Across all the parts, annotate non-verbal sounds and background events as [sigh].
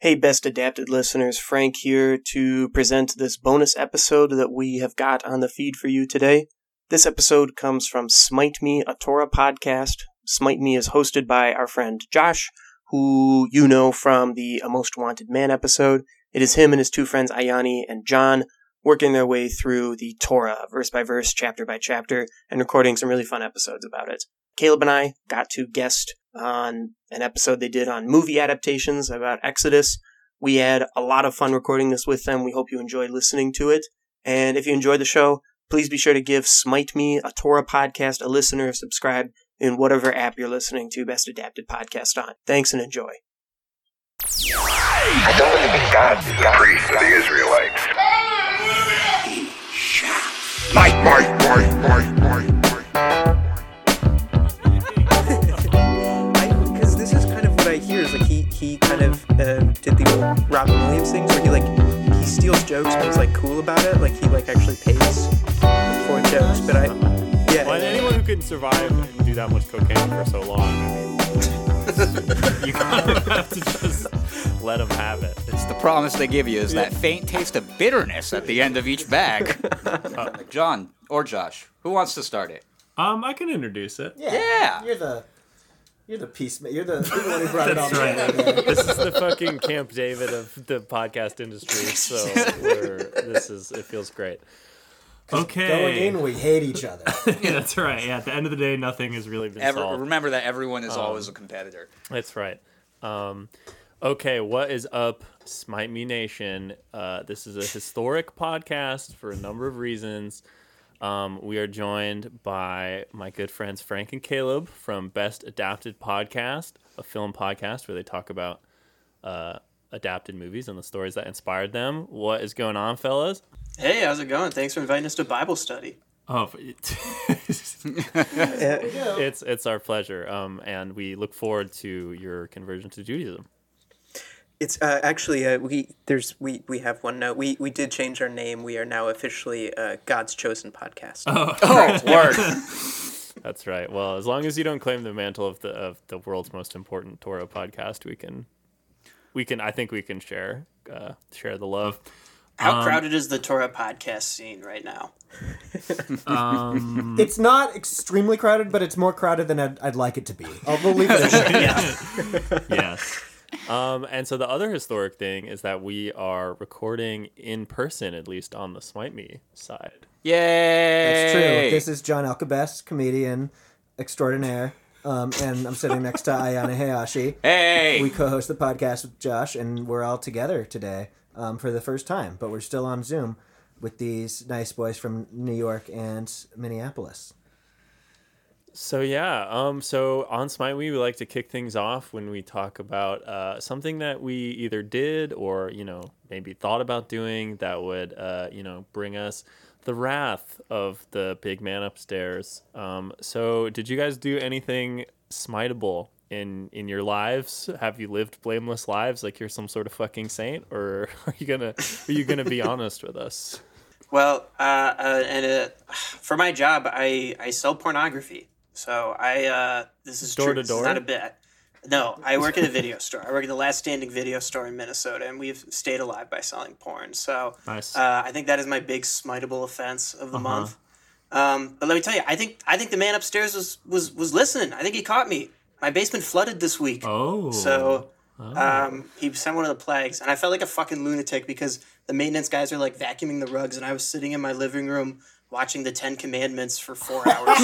Hey, best adapted listeners, Frank here to present this bonus episode that we have got on the feed for you today. This episode comes from Smite Me, a Torah podcast. Smite Me is hosted by our friend Josh, who you know from the A Most Wanted Man episode. It is him and his two friends Ayani and John working their way through the Torah, verse by verse, chapter by chapter, and recording some really fun episodes about it. Caleb and I got to guest on an episode they did on movie adaptations about Exodus. We had a lot of fun recording this with them. We hope you enjoy listening to it. And if you enjoyed the show, please be sure to give Smite Me, a Torah podcast, a listener, subscribe in whatever app you're listening to Best Adapted Podcast on. Thanks and enjoy. I don't believe in God, the priest of the Israelites. Might, might, might, might, uh, did the old Robin Williams things where he like he steals jokes but is like cool about it. Like he like actually pays for jokes. But I yeah. Well, and anyone who can survive and do that much cocaine for so long, I mean, [laughs] you kind of have to just let them have it. It's the promise they give you is that faint taste of bitterness at the end of each bag. [laughs] Uh, John or Josh, who wants to start it? Um, I can introduce it. Yeah. Yeah. You're the you're the peacemaker. You're the, you're the one who brought it all That's right. together. This is the fucking Camp David of the podcast industry. So we're, this is it feels great. Okay. Going in, we hate each other. [laughs] yeah, that's right. Yeah, at the end of the day, nothing has really been Ever, solved. remember that everyone is always a competitor. That's right. Um, okay, what is up, Smite Me Nation? Uh, this is a historic podcast for a number of reasons. Um, we are joined by my good friends Frank and Caleb from Best Adapted Podcast, a film podcast where they talk about uh, adapted movies and the stories that inspired them. What is going on, fellas? Hey, how's it going? Thanks for inviting us to Bible study. Oh, [laughs] [laughs] it's it's our pleasure, um, and we look forward to your conversion to Judaism. It's uh, actually uh, we there's we we have one note. We we did change our name. We are now officially uh, God's chosen podcast. Oh, [laughs] word. That's right. Well, as long as you don't claim the mantle of the of the world's most important Torah podcast, we can, we can. I think we can share uh, share the love. How crowded is the Torah podcast scene right now? [laughs] It's not extremely crowded, but it's more crowded than I'd, I'd like it to be. I'll, we'll leave it at that. [laughs] yes. Um, and so the other historic thing is that we are recording in person, at least on the Smite Me side. Yay! It's true. This is John Alcabest, comedian extraordinaire. Um, and I'm sitting next to Ayana Hayashi. [laughs] hey! We co-host the podcast with Josh, and we're all together today um, for the first time. But we're still on Zoom with these nice boys from New York and Minneapolis. So yeah, um, so on Smite we like to kick things off when we talk about uh, something that we either did or you know maybe thought about doing that would uh, you know bring us the wrath of the big man upstairs. Um, so did you guys do anything smiteable in in your lives? Have you lived blameless lives like you're some sort of fucking saint, or [laughs] are you gonna are you gonna be honest with us? [laughs] Well, uh, uh, and uh, [sighs] for my job, I, I sell pornography. So I uh, this is Door true. to is not a bit. No, I work at a video [laughs] store. I work at the last standing video store in Minnesota, and we've stayed alive by selling porn. So Nice. uh, I think that is my big smiteable offense of Uh-huh. the month. Um, but let me tell you, I think I think the man upstairs was was was listening. I think he caught me. My basement flooded this week. Oh, So um, he sent one of the plagues, and I felt like a fucking lunatic because the maintenance guys are like vacuuming the rugs, and I was sitting in my living room watching the Ten Commandments for four [laughs] hours.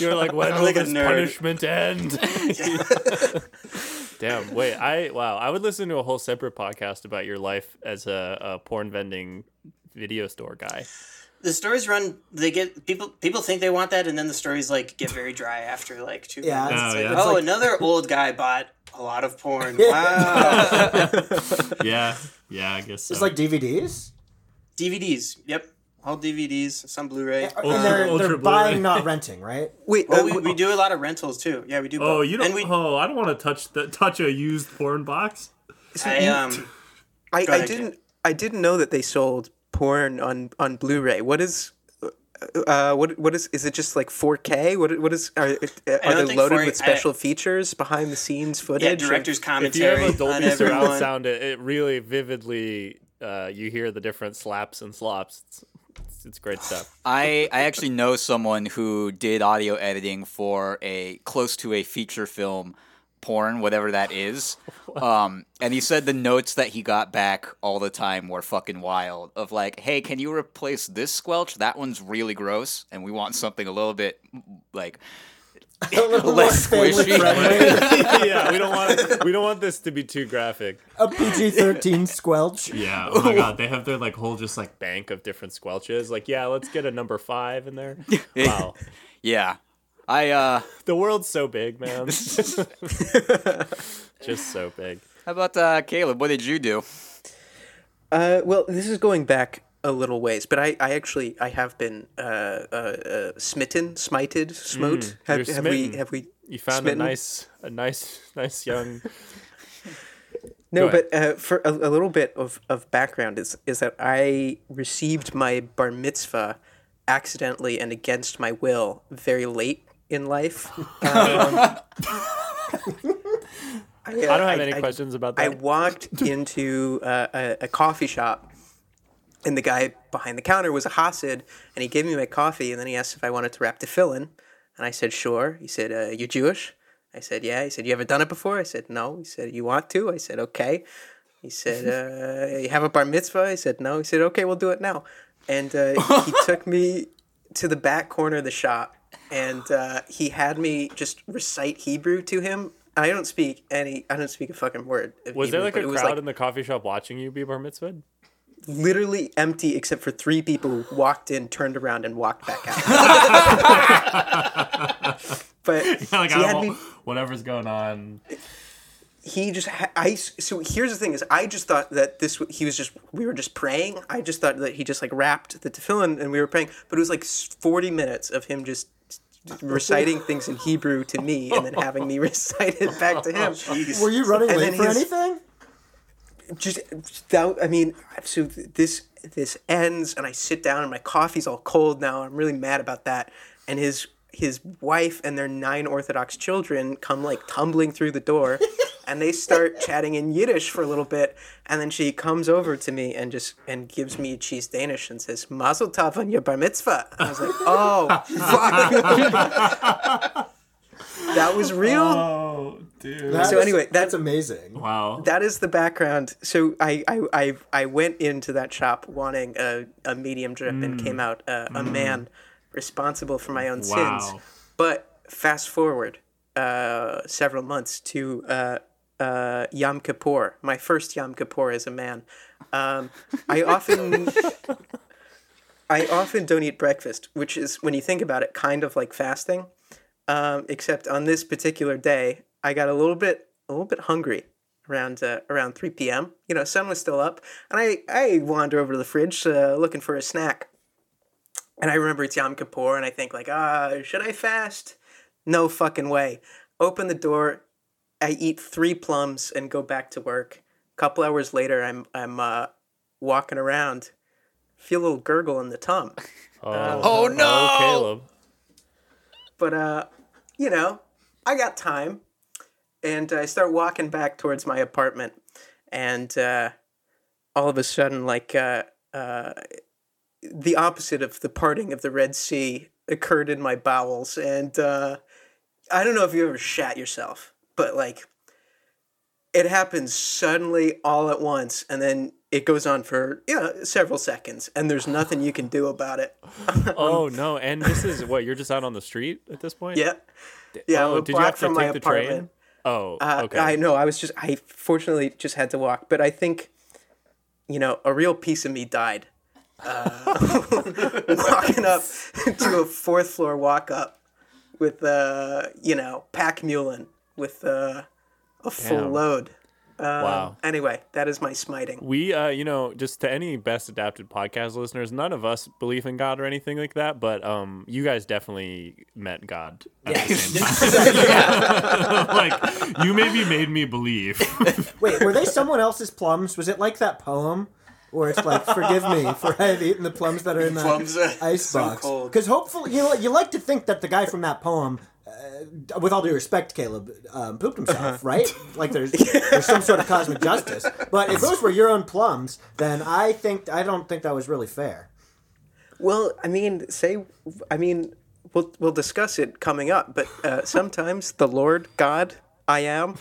You're like, when I'm will like this punishment end? [laughs] Damn. Wait. I wow. I would listen to a whole separate podcast about your life as a, a porn vending video store guy. the stories run; they get people. People think they want that, and then the stories like get very dry after like two. Yeah, minutes. it's- It's like, yeah. oh, like- another old guy bought a lot of porn. [laughs] Wow. Yeah. Yeah. I guess so. It's like DVDs, DVDs. Yep, all DVDs, some Blu-ray. and they're, Ultra they're Blu-ray. buying, not renting, right? [laughs] Wait, Well, uh, we, we do a lot of rentals too. Yeah, we do. oh, both. you don't. And we, oh, I don't want to touch the touch a used porn box. I um. I, Go I didn't I didn't know that they sold porn on on Blu-ray. What is Uh, what what is is it just like 4K? What what is are, are they loaded 4K with special features behind the scenes footage? Yeah, or- director's if you have commentary a Dolby surround sound, it, it really vividly uh, you hear the different slaps and slops. It's, it's, it's great stuff. [laughs] I, I actually know someone who did audio editing for a close to a feature film porn, whatever that is. [laughs] Um, and he said the notes that he got back all the time were fucking wild. Of like, hey, can you replace this squelch? That one's really gross, and we want something a little bit like [laughs] Less more family squishy. friendly. [laughs] yeah, we don't want we don't want this to be too graphic. A PG thirteen squelch. Yeah. Oh my [laughs] god, they have their like whole just like bank of different squelches. Like, yeah, let's get a number five in there. Wow, yeah. I uh, the world's so big, man. just so big. how about uh, Caleb? What did you do? Uh, well, this is going back a little ways, but I, I actually I have been uh, uh, uh, smitten, smited, smote. have, Mm, you're have we have we? You found smitten? a nice, a nice, nice young. [laughs] No, but uh, for a, a little bit of, of background is is that I received my bar mitzvah accidentally and against my will very late in life. [laughs] Um, I, I don't have any questions about that. I walked into uh, a, a coffee shop, and the guy behind the counter was a Hasid, and he gave me my coffee, and then he asked if I wanted to wrap tefillin, and I said sure. He said, uh, "You Jewish?" I said, "Yeah." He said, "You ever done it before?" I said, "No." He said, "You want to?" I said, "Okay." He said, [laughs] uh, "You have a bar mitzvah?" I said, "No." He said, "Okay, we'll do it now," and uh, he [laughs] took me to the back corner of the shop, and uh, he had me just recite Hebrew to him. I don't speak any. I don't speak a fucking word. Of Was there like a crowd like in the coffee shop watching you be bar mitzvah? Literally empty except for three people who walked in, turned around, and walked back out. [laughs] but [laughs] like, he had me. whatever's going on. He just. Ha- I. So here's the thing: is I just thought that this. He was just. We were just praying. I just thought that he just like wrapped the tefillin and we were praying. But it was like forty minutes of him just reciting things in Hebrew to me and then having me [laughs] recite it back to him. Oh, were you running And late for his- anything? Just that i mean so this this ends and i sit down and my coffee's all cold now. I'm really mad about that. And his his wife and their nine orthodox children come like tumbling through the door [laughs] and they start chatting in yiddish for a little bit. And then she comes over to me and just and gives me cheese danish and says mazel tov on your bar mitzvah. And i was like oh [laughs] fuck [laughs] that was real [laughs] Oh, dude. That So is- anyway, that's that's- amazing. Wow. that is the background. So I I, I, I went into that shop wanting a, a medium drip and came out uh, a man responsible for my own sins. But fast forward uh, several months to uh, uh, Yom Kippur, my first Yom Kippur as a man. Um, I often [laughs] I often don't eat breakfast, which is when you think about it, kind of like fasting. Um, except on this particular day, I got a little bit a little bit hungry around uh, around 3 p.m. You know, sun was still up, and I I wander over to the fridge uh, looking for a snack. And I remember it's Yom Kippur, and I think like, ah, should I fast? No fucking way. Open the door, I eat three plums and go back to work. A couple hours later, I'm I'm uh, walking around, feel a little gurgle in the tum. [laughs] Oh, Oh, no! Caleb. But uh, you know, I got time, and I start walking back towards my apartment, and uh, all of a sudden, like uh, uh, the opposite of the parting of the Red Sea occurred in my bowels, and uh, I don't know if you ever shat yourself, but like it happens suddenly all at once, and then it goes on for know several seconds, and there's nothing you can do about it. [laughs] Oh no! And this is what you're just out on the street at this point. Yeah, yeah. Oh, did you have to take the train? Oh, Uh, okay. I know. I was just. I fortunately just had to walk, but I think, you know, a real piece of me died. Uh, [laughs] walking up [laughs] to a fourth floor walk up with, uh, you know, pack mulin with uh, a full Damn. load. Um, Wow. Anyway, that is my smiting. We, uh, you know, just to any best adapted podcast listeners, none of us believe in God or anything like that, but um, you guys definitely met God at the same [laughs] time. [laughs] like, you maybe made me believe. [laughs] Wait, were they someone else's plums? Was it like that poem Or it's like, forgive me for I have eaten the plums that are in the Plums are ice so box. cold. Because hopefully, you know, you like to think that the guy from that poem, uh, with all due respect, Caleb, um, pooped himself, Uh-huh. right? Like there's [laughs] there's some sort of cosmic justice. But if those were your own plums, then I think I don't think that was really fair. Well, I mean, say, I mean, we'll we'll discuss it coming up. But uh, sometimes the Lord God, I am,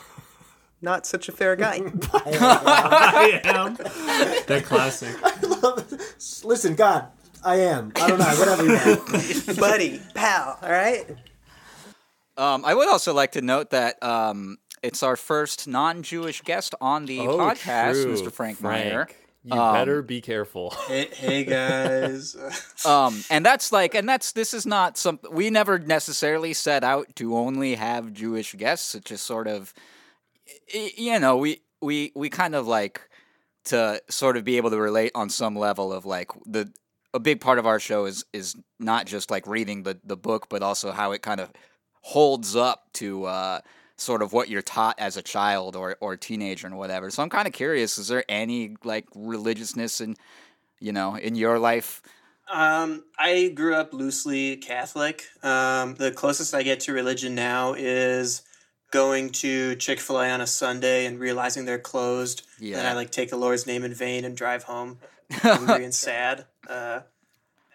not such a fair guy. [laughs] [laughs] I am. That classic. Listen, God, I am. I don't know, whatever you want. Buddy, pal, all right. Um, I would also like to note that um, it's our first non-Jewish guest on the Oh, podcast, true. Mr. Frank, Meyer. You Um, better be careful. [laughs] Hey, hey guys. [laughs] Um, and that's like, and that's this is not some. We never necessarily set out to only have Jewish guests. It's just sort of, you know, we we we kind of like to sort of be able to relate on some level of like the a big part of our show is is not just like reading the the book, but also how it kind of holds up to uh, sort of what you're taught as a child or or teenager and whatever. So I'm kind of curious: is there any like religiousness in you know in your life? Um, I grew up loosely Catholic. Um, the closest I get to religion now is going to Chick Fil A on a Sunday and realizing they're closed. Yeah. And I like take the Lord's name in vain and drive home [laughs] hungry and sad. Uh,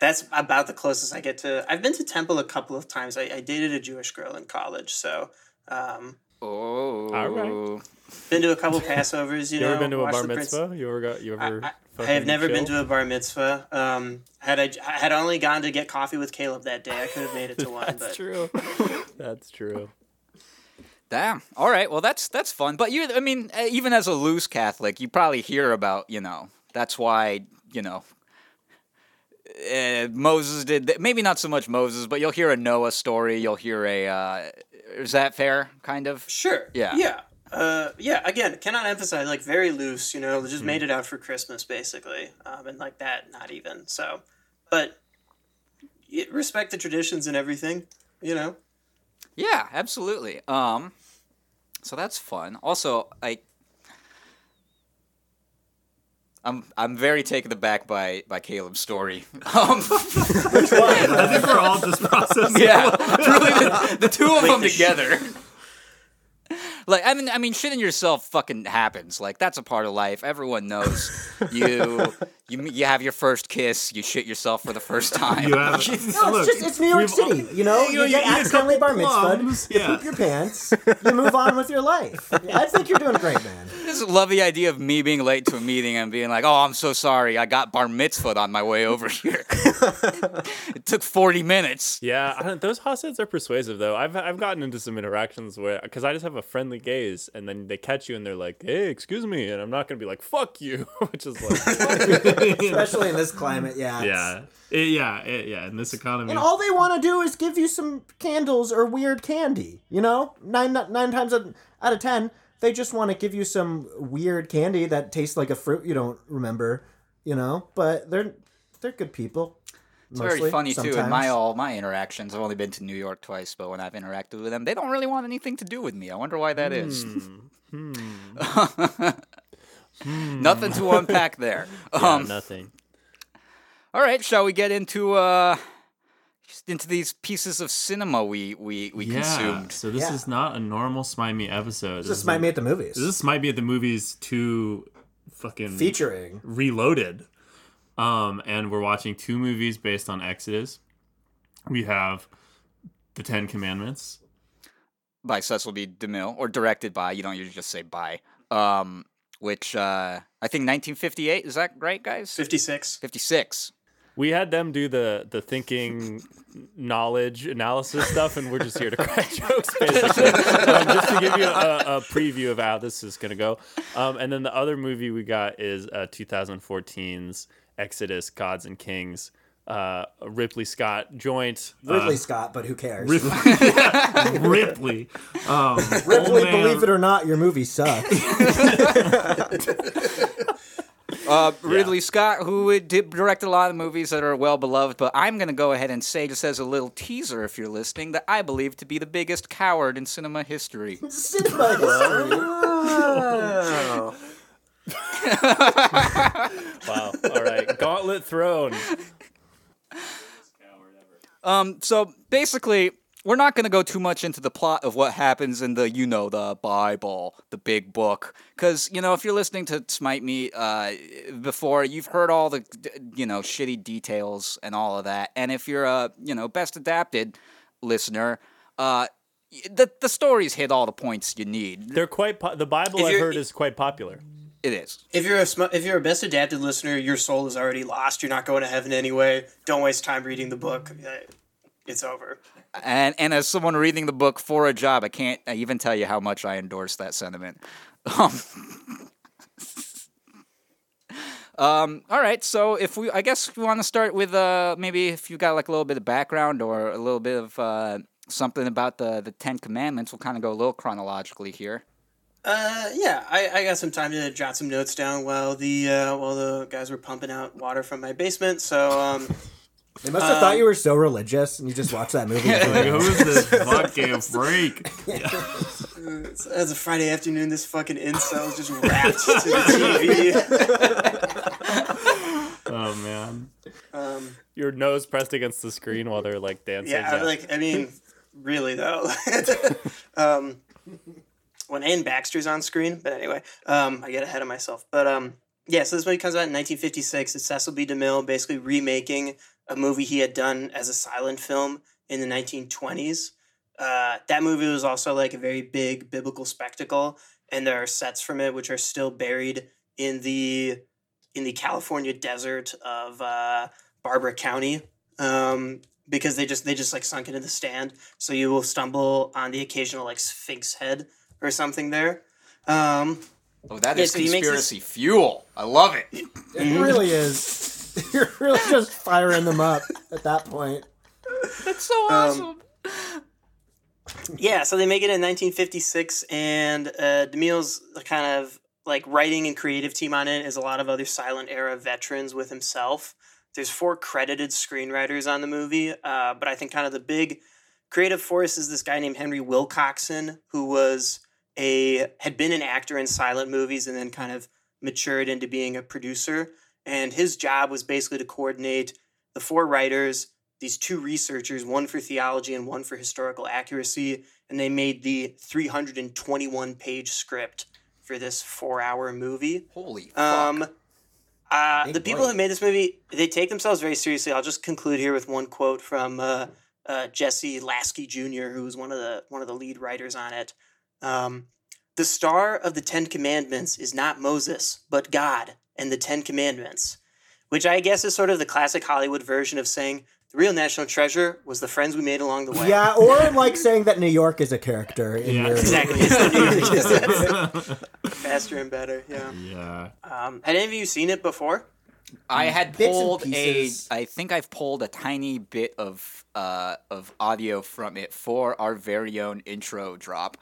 that's about the closest I get to. I've been to temple a couple of times. I, I dated a Jewish girl in college, so um, Oh, All right. been to a couple Passovers. You, You know, ever been to a bar the Prince- mitzvah? You ever got? You ever? I, I fucking have never been to a bar mitzvah. Um, had I, I had only gone to get coffee with Caleb that day, I could have made it to [laughs] one. That's but true. [laughs] That's true. Damn. All right. Well, that's that's fun. But you, I mean, uh, even as a loose Catholic, you probably hear about, you know, that's why, you know, uh, Moses did. Th- maybe not so much Moses, but you'll hear a Noah story. You'll hear a. Uh, is that fair? Kind of. Sure. Yeah. Yeah. Uh, yeah. Again, cannot emphasize like very loose. You know, just made it out for Christmas basically, um, and like that, not even. So, but respect the traditions and everything. You know. Yeah, absolutely. Um, so that's fun. Also, I. I'm I'm very taken aback by by Caleb's story. [laughs] Um, I think we're all just processing. yeah, [laughs] really, the, the two of them together. Like I mean, I mean, shitting yourself fucking happens. Like that's a part of life. Everyone knows. [laughs] You you you have your first kiss. You shit yourself for the first [laughs] time. You have. No, it's just it's New York City. all- You know, You you, know, you get eat a accidentally bar couple mitzvah, you yeah. poop your pants, you move on with your life. I think you're doing great, man. I [laughs] just love the idea of me being late to a meeting and being like, "Oh, I'm so sorry. I got bar mitzvahed on my way over here. [laughs] it took 40 minutes." Yeah, I don't, those Hasids are persuasive though. I've I've gotten into some interactions where because I just have a friendly gaze, and then they catch you and they're like, "Hey, excuse me," and I'm not gonna be like, "Fuck you," which is like, Especially in this climate, yeah. yeah, It- yeah, it- yeah. In this economy, And all they want to do is give you some candles or weird candy. You know, nine nine times out of ten, they just want to give you some weird candy that tastes like a fruit you don't remember. You know, but they're they're good people. It's very funny too. In my all my interactions, I've only been to New York twice, but when I've interacted with them, they don't really want anything to do with me. I wonder why that is. Hmm. [laughs] Nothing to unpack [laughs] there. Yeah, Um, nothing. all right, shall we get into uh just into these pieces of cinema we we we Yeah. consumed? So this Yeah. is not a normal Smite Me episode. This might be at the movies. This might be at the movies two fucking featuring. reloaded. Um, and we're watching two movies based on Exodus. We have the Ten Commandments. By Cecil B. DeMille, or directed by. You don't usually just say by. Um, which uh, I think 1958. Is that right, guys? Fifty six. 56. We had them do the the thinking [laughs] knowledge analysis stuff, and we're just here to crack [laughs] jokes, basically, um, just to give you a, a preview of how this is going to go. Um, and then the other movie we got is uh, 2014's Exodus: Gods and Kings. Uh, Ripley Scott joint. uh, Scott, but who cares? Ripley. [laughs] [laughs] Ripley. Um, Ripley, believe it or not, your movie sucks. [laughs] Uh, Ridley Scott, who did direct a lot of movies that are well beloved, but I'm going to go ahead and say, just as a little teaser, if you're listening, that I believe to be the biggest coward in cinema history. Cinema history. Wow. it thrown. Um, so basically, we're not going to go too much into the plot of what happens in the, you know, the Bible, the big book, because you know, if you're listening to Smite Me uh, before, you've heard all the, you know, shitty details and all of that, and if you're a, you know, best adapted listener, uh, the the stories hit all the points you need. They're quite. Po- the Bible I've heard is quite popular. It is. If you're a sm- if you're a best adapted listener, your soul is already lost. You're not going to heaven anyway. Don't waste time reading the book. Uh, It's over. And and as someone reading the book for a job, I can't even tell you how much I endorse that sentiment. Um, [laughs] um, all right, so if we, I guess we want to start with uh, maybe if you've got like a little bit of background or a little bit of uh, something about the the Ten Commandments, we'll kind of go a little chronologically here. Uh, yeah, I, I got some time to jot some notes down while the uh, while the guys were pumping out water from my basement. So um, [laughs] They must have thought you were so religious, and you just watched that movie. and you're like, Who's [laughs] this fucking freak? [laughs] as a Friday afternoon, this fucking incel is just wrapped to the TV. Oh man. Um, Your nose pressed against the screen while they're like dancing. yeah, like I mean, really though. um, when Anne Baxter's on screen, but anyway, um, I get ahead of myself. But um, yeah, so this movie comes out in 1956. It's Cecil B. DeMille basically remaking a movie he had done as a silent film in the 1920s. Uh, that movie was also like a very big biblical spectacle, and there are sets from it which are still buried in the in the California desert of uh, Barbara County. Um, because they just they just like sunk into the stand, so you will stumble on the occasional like sphinx head or something there. Um, Oh, that is Yeah, is so he this- conspiracy fuel. I love it. it really is. [laughs] You're really just firing them up at that point. That's so awesome. Yeah, so they make it in 1956, and uh, DeMille's kind of like writing and creative team on it is a lot of other silent era veterans with himself. There's four credited screenwriters on the movie, uh, but I think kind of the big creative force is this guy named Henry Wilcoxon, who was a had been an actor in silent movies and then kind of matured into being a producer. And his job was basically to coordinate the four writers, these two researchers, one for theology and one for historical accuracy, and they made the 321 page script for this four hour movie. Holy fuck. Um, uh, the people who made this movie, they take themselves very seriously. I'll just conclude here with one quote from uh, uh, Jesse Lasky Jr., who was one of the one of the lead writers on it. Um, the star of the Ten Commandments is not Moses, but God and the Ten Commandments, which I guess is sort of the classic Hollywood version of saying the real national treasure was the friends we made along the way. Yeah, or like saying that New York is a character in Yeah. your exactly. It's the New York faster and better. Yeah. Yeah. Um, had any of you seen it before? I had Bits pulled a. pieces. I think I've pulled a tiny bit of uh, of audio from it for our very own intro drop,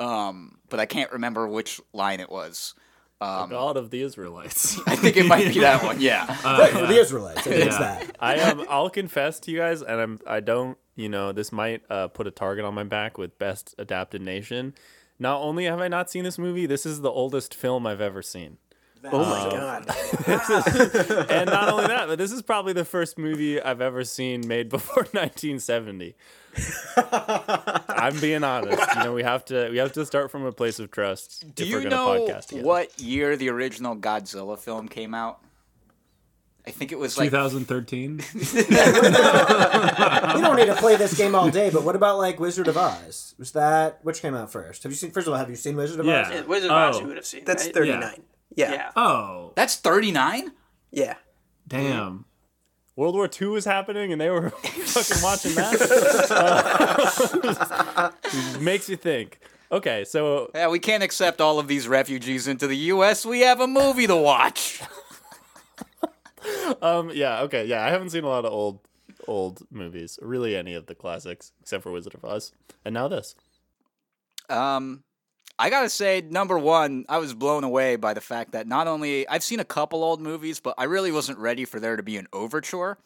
um, but I can't remember which line it was. Um, God of the Israelites. [laughs] I think it might be that one. Yeah. [laughs] right for the Israelites. I think it's Yeah. that. I um, I'll confess to you guys, and I'm I don't you know this might uh, put a target on my back with best adapted nation. Not only have I not seen this movie, this is the oldest film I've ever seen. Oh my god. [laughs] and not only that, but this is probably the first movie I've ever seen made before 1970. [laughs] I'm being honest. You know, we have to we have to start from a place of trust Do if you we're know podcast what year the original Godzilla film came out? I think it was like 2013. [laughs] You don't need to play this game all day, but what about like Wizard of Oz? Was that which came out first? Have you seen? First of all, have you seen Wizard of Yeah. Oz? Yeah, Wizard of Oz Oh. you would have seen. That's right? 39. Yeah. Yeah. Oh, that's thirty nine. Yeah. damn. World War II was happening and they were [laughs] fucking watching that? [laughs] Uh, makes you think. Okay, so Yeah, we can't accept all of these refugees into the U.S. We have a movie to watch. [laughs] um yeah, okay, yeah, I haven't seen a lot of old old movies, really any of the classics except for Wizard of Oz. And now this. Um, I gotta say, number one, I was blown away by the fact that not only I've seen a couple old movies, but I really wasn't ready for there to be an overture,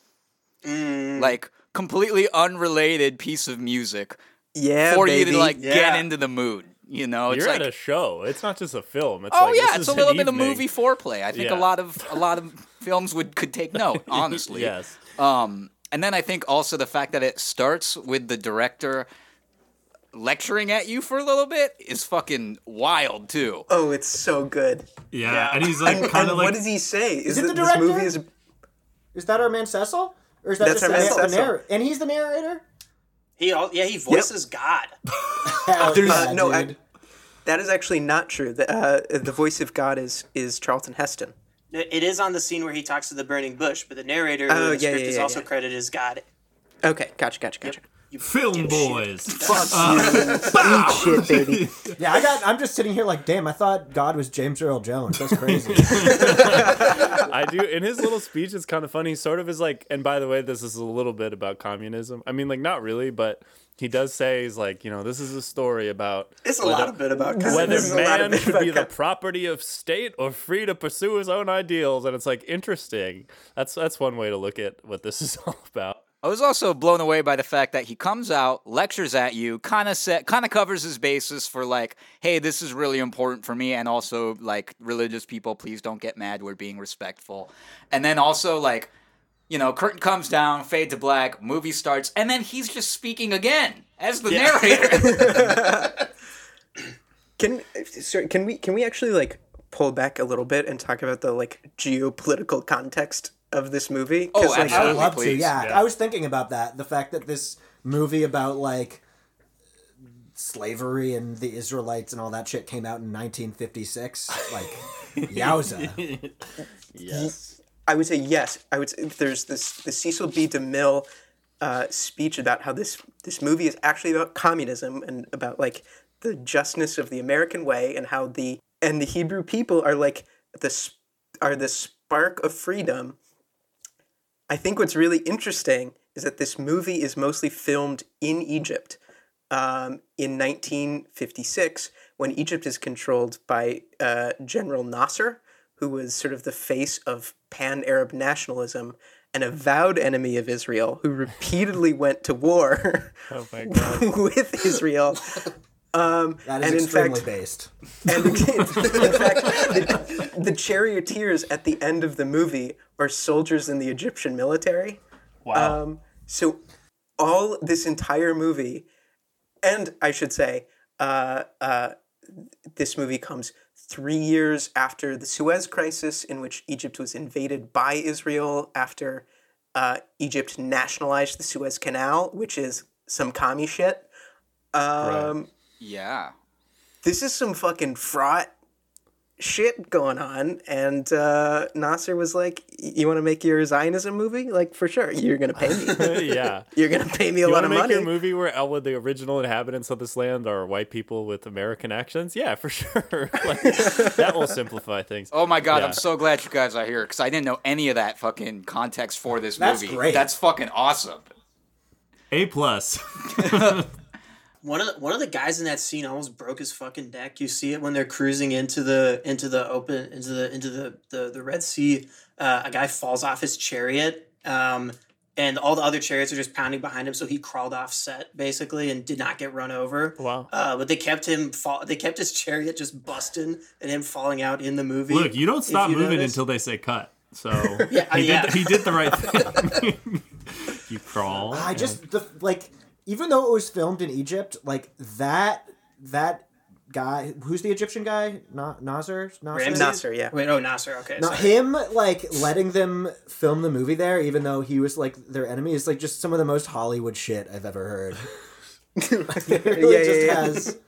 Mm, like completely unrelated piece of music Yeah, for you to like get into the mood. You know, it's You're like at a show. It's not just a film. It's oh like, yeah, this it's is a little an bit of movie foreplay. I think Yeah. a lot of a lot of [laughs] films would could take note, honestly. [laughs] yes. Um, and then I think also the fact that it starts with the director lecturing at you for a little bit is fucking wild too. Oh, it's so good. Yeah, and he's [laughs] like And, kind of like what does he say? Is, it that the this director? movie is Is that our man Cecil? Or is that That's just our the, man the Cecil. narr- And he's the narrator? He al- yeah he voices God. Hell [laughs] There's- yeah, no, I- that is actually not true. The, uh, the voice of God is is Charlton Heston. It is on the scene where he talks to the burning bush, but the narrator Oh, in the yeah, script yeah, is yeah, also yeah. credited as God. Okay, gotcha, gotcha, gotcha. You film dipshit. boys. Eat shit, baby. [laughs] Yeah, I got. I'm just sitting here like, damn. I thought God was James Earl Jones. That's crazy. [laughs] I do. In his little speech, it's kind of funny. He sort of is like, and by the way, this is a little bit about communism. I mean, like, not really, but he does say he's like, you know, this is a story about It's a lot of bit about whether this is a lot of man should be the property of state or free to pursue his own ideals, and it's like interesting. That's that's one way to look at what this is [laughs] all about. I was also blown away by the fact that he comes out, lectures at you, kind of set, kind of covers his basis for like, hey, this is really important for me, and also like religious people, please don't get mad. We're being respectful, and then also like, you know, curtain comes down, fade to black, movie starts, and then he's just speaking again as the narrator. [laughs] Can sorry, can we can we actually like pull back a little bit and talk about the like geopolitical context of this movie? 'Cause, Oh, like, I absolutely. would love to. Yeah. Yeah. I was thinking about that. The fact that this movie about like slavery and the Israelites and all that shit came out in 1956. Like, [laughs] yowza. Yes. I would say yes. I would say there's this the Cecil B. DeMille uh, speech about how this this movie is actually about communism and about like the justness of the American way and how the and the Hebrew people are like the s- are the spark of freedom. I think what's really interesting is that this movie is mostly filmed in Egypt um, in 1956 when Egypt is controlled by uh, General Nasser, who was sort of the face of pan Arab nationalism an avowed enemy of Israel, who repeatedly went to war Oh my [laughs] god. with Israel. Um, That is and in extremely fact, based. and in [laughs] fact, the, the charioteers at the end of the movie are soldiers in the Egyptian military. Wow. Um, so all this entire movie, and I should say, uh, uh, this movie comes three years after the Suez Crisis, in which Egypt was invaded by Israel after uh, Egypt nationalized the Suez Canal, which is some commie shit. Um, yeah. This is some fucking fraught shit going on, and uh, Nasser was like, "You want to make your Zionism movie? Like, for sure, you're gonna pay me. [laughs] yeah. [laughs] you're gonna pay me a You lot want of to make money." your movie where all of the original inhabitants of this land are white people with American accents? Yeah, for [laughs] sure. like, that will simplify things. Oh my god, Yeah. I'm so glad you guys are here because I didn't know any of that fucking context for this That's movie. great. That's fucking awesome. A plus. One of the, one of the guys in that scene almost broke his fucking neck. You see it when they're cruising into the into the open into the into the the, the Red Sea. Uh, a guy falls off his chariot, um, and all the other chariots are just pounding behind him. So he crawled off set basically and did not get run over. Wow. Uh, but they kept him fall. They kept his chariot just busting and him falling out in the movie. Look, you don't stop you moving notice. until they say cut. So Yeah, [laughs] uh, he, yeah. did, he did the right thing. [laughs] you crawl. I just the like even though it was filmed in Egypt, like that that guy who's the Egyptian guy? Not Nasser? Nasser? Ramsey? Nasser, yeah. Wait, oh Nasser. Okay, Not him like letting them film the movie there, even though he was like their enemy, is like just some of the most Hollywood shit I've ever heard. [laughs] [laughs] it really Yeah, yeah, just yeah. has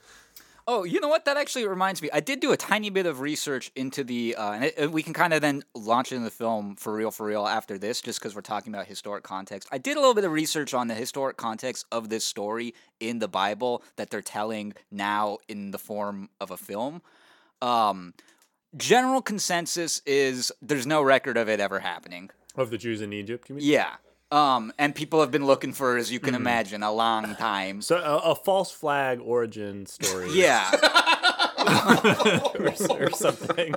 Oh, you know what? That actually reminds me. I did do a tiny bit of research into the, uh, and it, we can kind of then launch into the film for real, for real after this, just because we're talking about historic context. I did a little bit of research on the historic context of this story in the Bible that they're telling now in the form of a film. Um, general consensus is there's no record of it ever happening. Of the Jews in Egypt, you mean? Yeah. Um, and people have been looking for, as you can imagine, a long time. So a, a false flag origin story. [laughs] Yeah. or, [laughs] or something.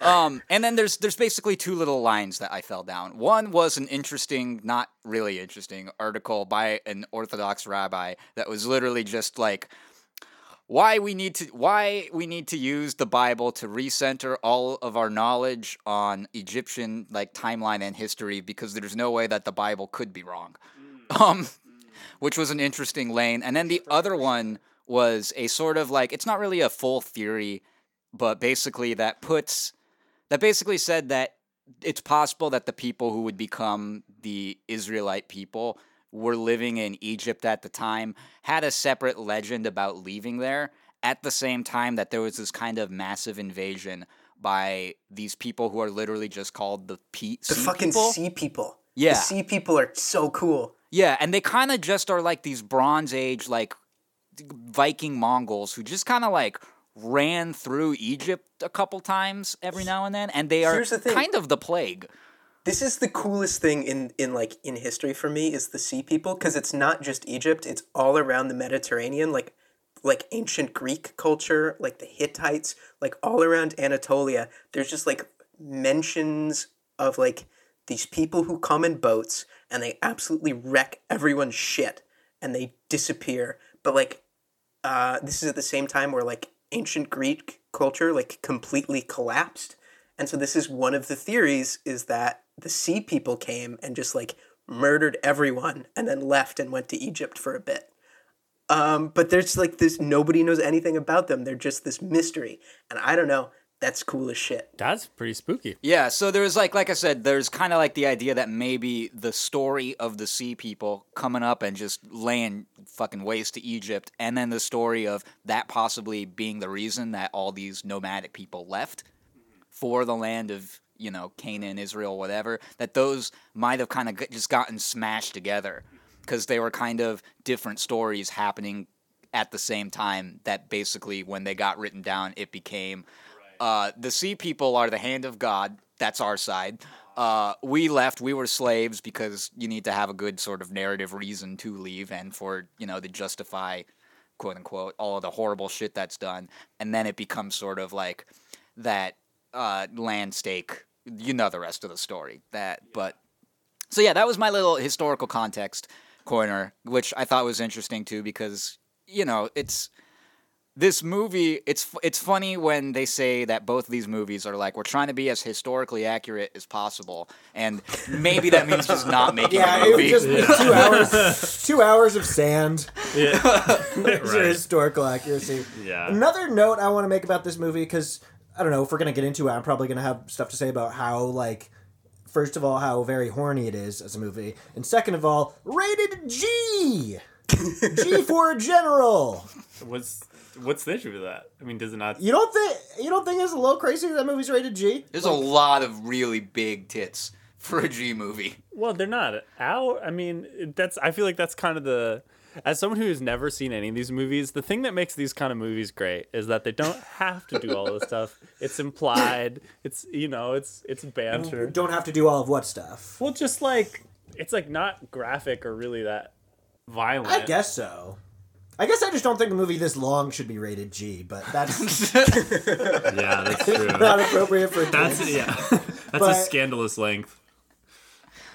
Um, and then there's there's basically two little lines that I fell down. One was an interesting, not really interesting article by an Orthodox rabbi that was literally just like, why we need to why we need to use the Bible to recenter all of our knowledge on Egyptian like timeline and history because there's no way that the Bible could be wrong. Um, which was an interesting lane. And then the other one was a sort of like it's not really a full theory, but basically that puts that basically said that it's possible that the people who would become the Israelite people were living in Egypt at the time had a separate legend about leaving there at the same time that there was this kind of massive invasion by these people who are literally just called the P- The sea fucking people. sea people. Yeah. The sea people are so cool. Yeah, and they kind of just are like these Bronze Age, like Viking Mongols who just kind of like ran through Egypt a couple times every now and then, and they are the kind of the plague. This is the coolest thing in in like in history for me is the sea people because it's not just Egypt, it's all around the Mediterranean like like ancient Greek culture, like the Hittites, like all around Anatolia. There's just like mentions of like these people who come in boats and they absolutely wreck everyone's shit and they disappear. But like uh, this is at the same time where like ancient Greek culture like completely collapsed. And so this is one of the theories is that the sea people came and just like murdered everyone and then left and went to Egypt for a bit. Um, but there's like this nobody knows anything about them. They're just this mystery. And I don't know, that's cool as shit. That's pretty spooky. Yeah, so there's like like I said, there's kind of like the idea that maybe the story of the sea people coming up and just laying fucking waste to Egypt, and then the story of that possibly being the reason that all these nomadic people left for the land of you know Canaan, Israel, whatever. That those might have kind of just gotten smashed together because they were kind of different stories happening at the same time. That basically, when they got written down, it became uh, the sea people are the hand of God. That's our side. Uh, we left. We were slaves because you need to have a good sort of narrative reason to leave and for you know to justify, quote unquote, all of the horrible shit that's done. And then it becomes sort of like that uh, land stake. You know the rest of the story. That, but so yeah, that was my little historical context corner, which I thought was interesting too because you know it's this movie. It's it's funny when they say that both of these movies are like we're trying to be as historically accurate as possible, and maybe that means just not [laughs] making Yeah, a it was just two [laughs] hours. Two hours of sand. Yeah. [laughs] There's your historical accuracy. Yeah. Another note I want to make about this movie because I don't know if we're gonna get into it. I'm probably gonna have stuff to say about how like. First of all, how very horny it is as a movie, and second of all, rated G. [laughs] G for general. What's what's the issue with that? I mean, does it not? You don't think you don't think it's a little crazy that movie's rated G? There's a lot of really big tits for a G movie. Well, they're not. out. I mean, that's. I feel like that's kind of the. As someone who has never seen any of these movies, the thing that makes these kind of movies great is that they don't have to do all this stuff. It's implied. It's you know, it's it's banter. Don't have to do all of what stuff. Well, just like it's like not graphic or really that violent. I guess so. I guess I just don't think a movie this long should be rated G, but that's [laughs] [laughs] Yeah, that's true. not appropriate for That's kids. yeah. [laughs] That's But- a scandalous length.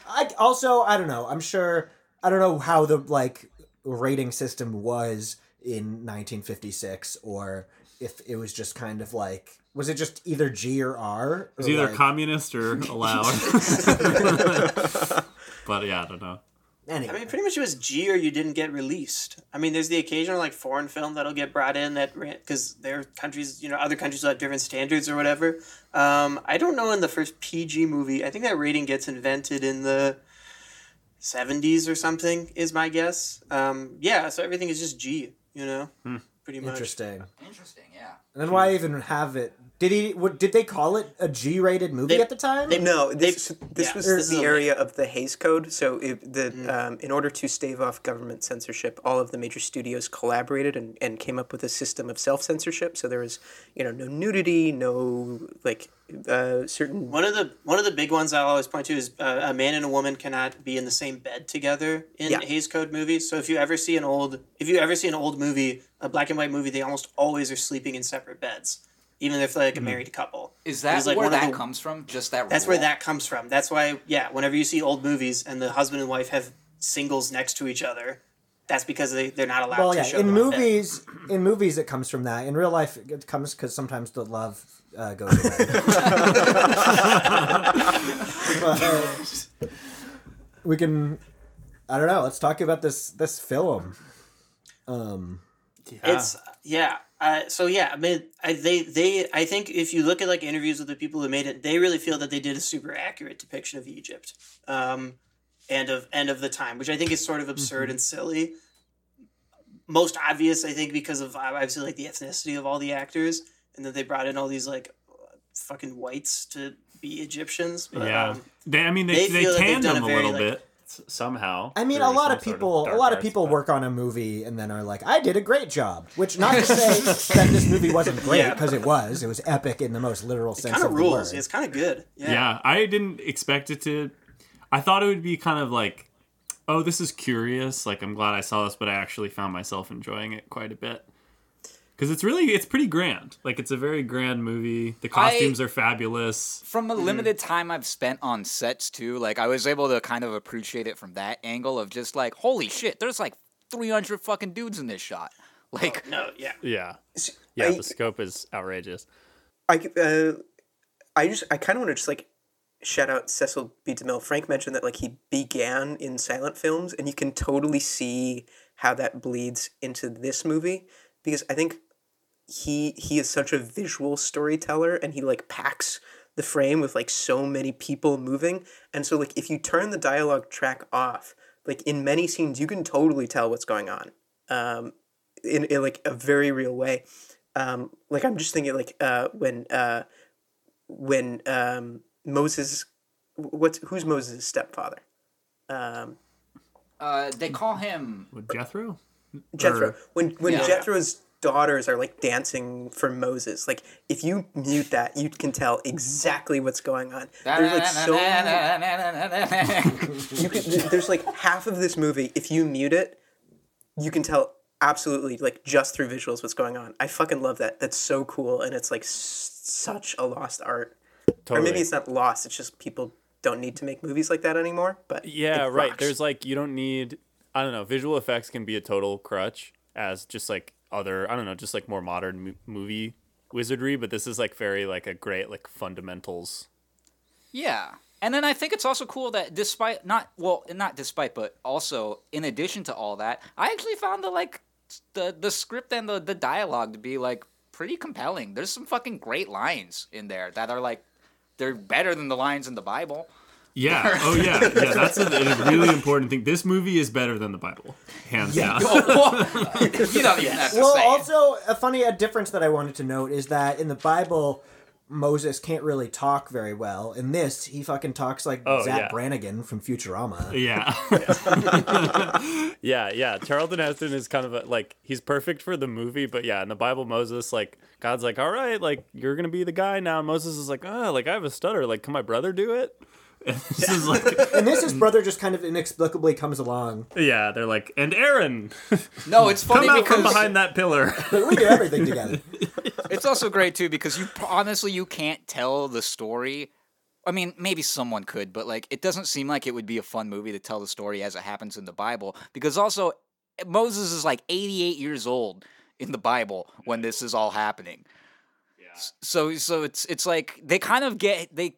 I also I don't know. I'm sure I don't know how the like rating system was in 1956 or if it was just kind of like was it just either G or R? It's or, either like- communist or [laughs] allowed. [laughs] but yeah, I don't know. Anyway, I mean, pretty much it was G or you didn't get released. I mean, there's the occasional like foreign film that'll get brought in that because their countries, you know, other countries will have different standards or whatever. Um, I don't know in the first PG movie. I think that rating gets invented in the 70s or something. Is my guess. Um, yeah, so everything is just G. You know, pretty much. interesting. Interesting, yeah. And then why even have it? Did he? What, did they call it a G-rated movie They- at the time? they- No, this this yeah, was this the a- area of the Hays Code. So it, the um, in order to stave off government censorship, all of the major studios collaborated and, and came up with a system of self censorship. So there was you know no nudity, no like uh, certain One of the one of the big ones I'll always point to is uh, a man and a woman cannot be in the same bed together in Yeah. Hays Code movies. So if you ever see an old if you ever see an old movie, a black and white movie, they almost always are sleeping in separate beds, even if they're like a married couple. Is that like where that the- comes from? Just that. That's where that comes from. That's why yeah, whenever you see old movies and the husband and wife have singles next to each other, that's because they, they're not allowed Well, to yeah. show In them on film. movies, in movies, it comes from that. In real life, it comes because sometimes the love uh, goes away. [laughs] But, we can. I don't know. Let's talk about this this film. Um, It's yeah. Uh, so yeah, I mean, I, they they I think if you look at like interviews with the people who made it, they really feel that they did a super accurate depiction of Egypt, um, and of and of the time, which I think is sort of absurd and silly. Most obvious, I think, because of obviously like the ethnicity of all the actors, and that they brought in all these like fucking whites to be Egyptians. But, Yeah. um, They, I mean, they they, they, feel that they've tanned them a a very, little like- bit s- somehow. I mean, a lot some of sort people, a lot of people but- work on a movie and then are like, "I did a great job," which not to say [laughs] that this movie wasn't [laughs] great Yeah. because it was. It was epic in the most literal sense kind of of rules. word. It's kind of good. Yeah. Yeah, I didn't expect it to. I thought it would be kind of like, oh, this is curious. Like, I'm glad I saw this, but I actually found myself enjoying it quite a bit. Because it's really, it's pretty grand. Like, it's a very grand movie. The costumes are fabulous. From a limited time I've spent on sets too, like I was able to kind of appreciate it from that angle of just like, holy shit, there's like 300 fucking dudes in this shot. [laughs] Like, No. Yeah. Yeah. Yeah, I- the scope is outrageous. I uh, I just I kind of want to just like shout out Cecil B. DeMille. Frank mentioned that like he began in silent films, and you can totally see how that bleeds into this movie because I think he he is such a visual storyteller, and he like packs the frame with like so many people moving, and so like if you turn the dialogue track off, like in many scenes you can totally tell what's going on, um, in, in like a very real way um, like I'm just thinking like uh, when uh, when um, Moses what's who's Moses' stepfather? Um, uh, they call him. Jethro? Jethro. Or- When when Yeah. Jethro's daughters are like dancing for Moses, like if you mute that, you can tell exactly what's going on. There's like so [laughs] you can, there's like half of this movie. If you mute it, you can tell absolutely like just through visuals what's going on. I fucking love that. That's so cool, and it's like s- such a lost art. Totally. Or maybe it's not lost. It's just people don't need to make movies like that anymore. But Yeah, right. There's like you don't need I don't know, visual effects can be a total crutch as just like other I don't know, just like more modern mo- movie wizardry, but this is like very like a great like fundamentals. Yeah. And then I think it's also cool that despite not well, not despite, but also in addition to all that, I actually found the like the the script and the the dialogue to be like pretty compelling. There's some fucking great lines in there that are like they're better than the lines in the Bible. Yeah. Oh, yeah. [laughs] Yeah, that's a, a really important thing. This movie is better than the Bible. Hands down. [laughs] [laughs] you don't even have to Well, say it. also a funny a difference that I wanted to note is that in the Bible, Moses can't really talk very well. In this, he fucking talks like Oh, Zapp yeah. Brannigan from Futurama. Yeah. Yeah, yeah. Charlton Heston is kind of a, like he's perfect for the movie, but yeah, in the Bible, Moses like God's like, all right, like you're gonna be the guy now. And Moses is like, oh, like I have a stutter. Like, can my brother do it? [laughs] this is like, [laughs] And this, his brother just kind of inexplicably comes along. yeah, they're like, and Aaron, No, it's [laughs] funny come out because from behind that pillar. We do everything together. it's also great too because you honestly you can't tell the story. I mean, maybe someone could, but like it doesn't seem like it would be a fun movie to tell the story as it happens in the Bible because also Moses is like 88 years old in the Bible when this is all happening. S- So so it's it's like they kind of get they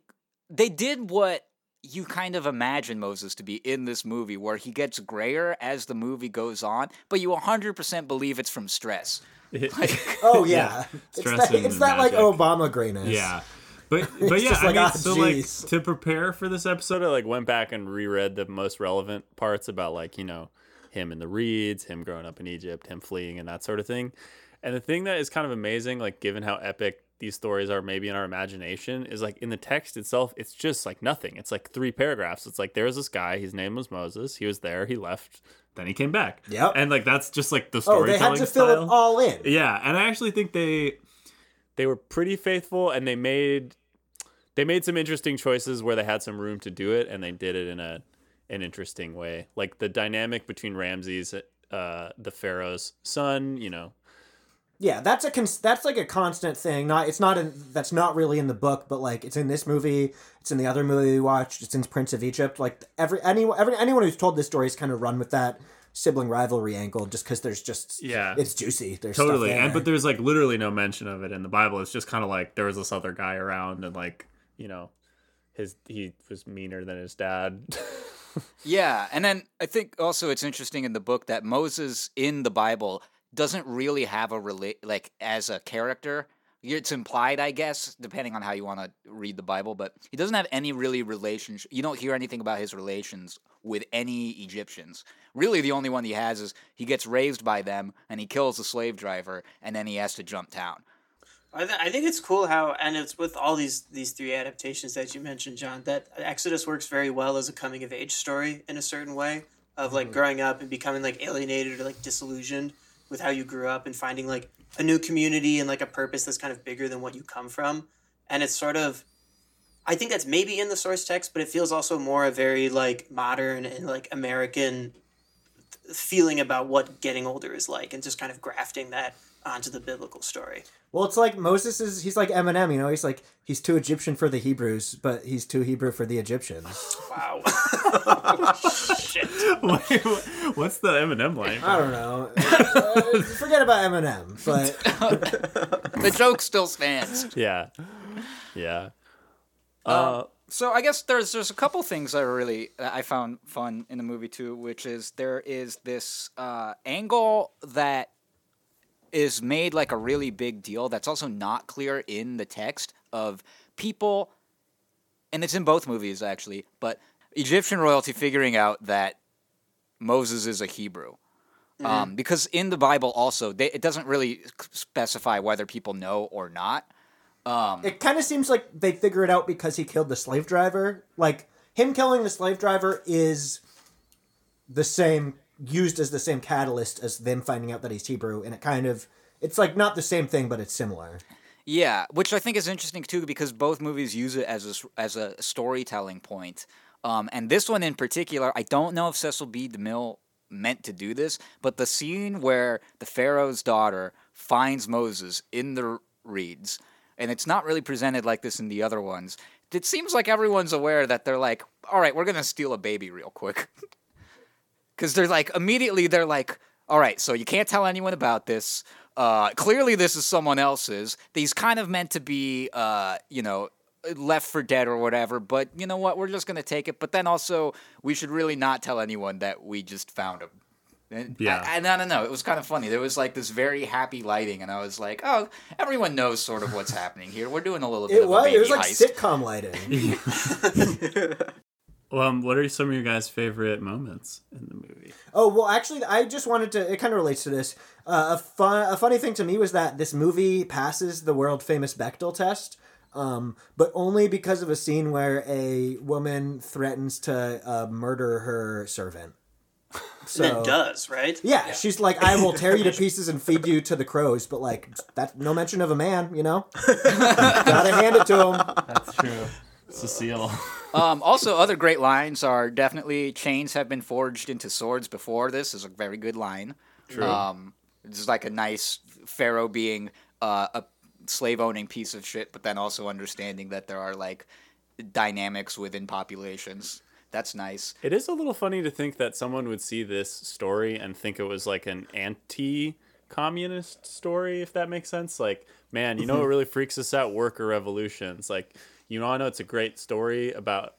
they did what you kind of imagine Moses to be in this movie where he gets grayer as the movie goes on, but you 100% believe it's from stress. [laughs] Like [laughs] Oh yeah, it's Stress that, and it's that like. Obama grayness. Yeah. But [laughs] but yeah, just I like, mean, ah, so like to prepare for this episode, I like went back and reread the most relevant parts about like you know him in the reeds, him growing up in Egypt, him fleeing, and that sort of thing. And the thing that is kind of amazing, like given how epic these stories are, maybe in our imagination, is like in the text itself, it's just like nothing. It's like three paragraphs. It's like there's this guy, his name was Moses. He was there, he left. then he came back. yeah And like that's just like the Oh, storytelling they had to fill it all in. Yeah, and I actually think they they were pretty faithful and they made they made some interesting choices where they had some room to do it and they did it in a an interesting way like the dynamic between ramses uh the pharaoh's son you know Yeah, that's a cons- that's like a constant thing. Not it's not in that's not really in the book, but like it's in this movie. It's in the other movie we watched. It's in Prince of Egypt. Like every anyone every anyone who's told this story has kind of run with that sibling rivalry angle just because there's just Yeah. it's juicy. There's stuff totally. there. And but there's like literally no mention of it in the Bible. It's just kind of like there was this other guy around, and like you know, his he was meaner than his dad. [laughs] Yeah, and then I think also it's interesting in the book that Moses in the Bible doesn't really have a relate like as a character. It's implied, I guess, depending on how you want to read the Bible, but he doesn't have any really relationship. You don't hear anything about his relations with any Egyptians. Really, the only one he has is he gets raised by them and he kills the slave driver, and then he has to jump town. I, th- I think it's cool how, and it's with all these these three adaptations that you mentioned, John. That Exodus works very well as a coming of age story in a certain way of like mm-hmm. growing up and becoming like alienated or like disillusioned with how you grew up and finding like a new community and like a purpose that's kind of bigger than what you come from. And it's sort of, I think that's maybe in the source text, but it feels also more a very like modern and like American feeling about what getting older is like, and just kind of grafting that onto the biblical story. Well, it's like Moses is he's like Eminem, you know. He's like he's too Egyptian for the Hebrews, but he's too Hebrew for the Egyptians. Wow. [laughs] Shit. Wait, what's the Eminem line? I don't know. Uh, forget about Eminem, but The joke still stands. yeah, yeah. Uh, So I guess there's there's a couple things that are really that I found fun in the movie too, which is there is this uh, angle that is made like a really big deal that's also not clear in the text of people, and it's in both movies actually, but Egyptian royalty figuring out that Moses is a Hebrew. Um, because in the Bible also, they, it doesn't really specify whether people know or not. it kind of seems like they figure it out because he killed the slave driver. Like him killing the slave driver is the same used as the same catalyst as them finding out that he's Hebrew, and it kind of it's like not the same thing, but it's similar. Yeah, which I think is interesting too because both movies use it as a, as a storytelling point. Um, and this one in particular, I don't know if Cecil B. DeMille meant to do this, but the scene where the Pharaoh's daughter finds Moses in the reeds, and it's not really presented like this in the other ones. It seems like everyone's aware that they're like, all right, we're gonna steal a baby real quick. [laughs] because they're like immediately they're like all right so you can't tell anyone about this uh, clearly this is someone else's These kind of meant to be uh, you know left for dead or whatever but you know what we're just going to take it but then also we should really not tell anyone that we just found him and, Yeah. I, and I don't know. It was kind of funny. There was like this very happy lighting, and I was like, "Oh, everyone knows sort of what's happening here. We're doing a little bit It of was a baby it was like heist." sitcom lighting. [laughs] [laughs] Well, um, what are some of your guys' favorite moments in the movie? Oh well, actually, I just wanted to. It kind of relates to this. Uh, a fun, a funny thing to me was that this movie passes the world famous Bechdel test, um, but only because of a scene where a woman threatens to uh, murder her servant. [laughs] So and it does, right? yeah, she's like, "I will tear you to [laughs] pieces and feed you to the crows," but like that, no mention of a man. You know, [laughs] gotta hand it to him. That's true. Cecile. Um, also, other great lines are definitely chains have been forged into swords before. This is a very good line. True. Um, it's like a nice pharaoh being uh, a slave owning piece of shit, but then also understanding that there are like dynamics within populations. That's nice. It is a little funny to think that someone would see this story and think it was like an anti communist story, if that makes sense. Like, man, you know what really freaks us out? Worker revolutions. Like, you know, I know it's a great story about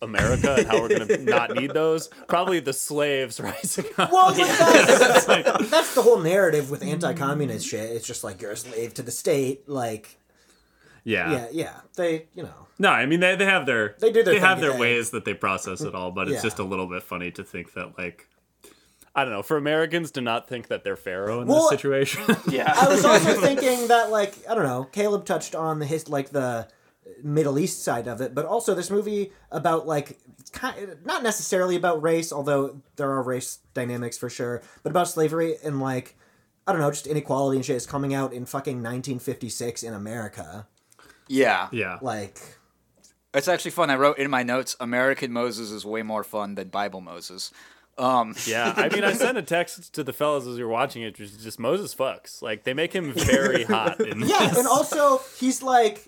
America and how we're going [laughs] to not need those. Probably the slaves [laughs] rising up. Well, but [laughs] that's, that's the whole narrative with anti-communist shit. It's just like you're a slave to the state. Like, Yeah. yeah, yeah. They, you know, No, I mean they, they have their They do their they have their yeah. ways that they process it all, but it's Yeah. just a little bit funny to think that like I don't know. For Americans to not think that they're Pharaoh in Well, this situation. Yeah. I was also thinking that, like, I don't know, Caleb touched on the his like the Middle East side of it, but also this movie about like it's kind not necessarily about race, although there are race dynamics for sure, but about slavery and like I don't know, just inequality and shit is coming out in fucking 1956 in America. Yeah. yeah. Like, It's actually fun. I wrote in my notes American Moses is way more fun than Bible Moses. Um, yeah, I mean, I sent a text to the fellas as you're watching it, just, just Moses fucks. Like, they make him very [laughs] hot. In yeah, this. and also he's like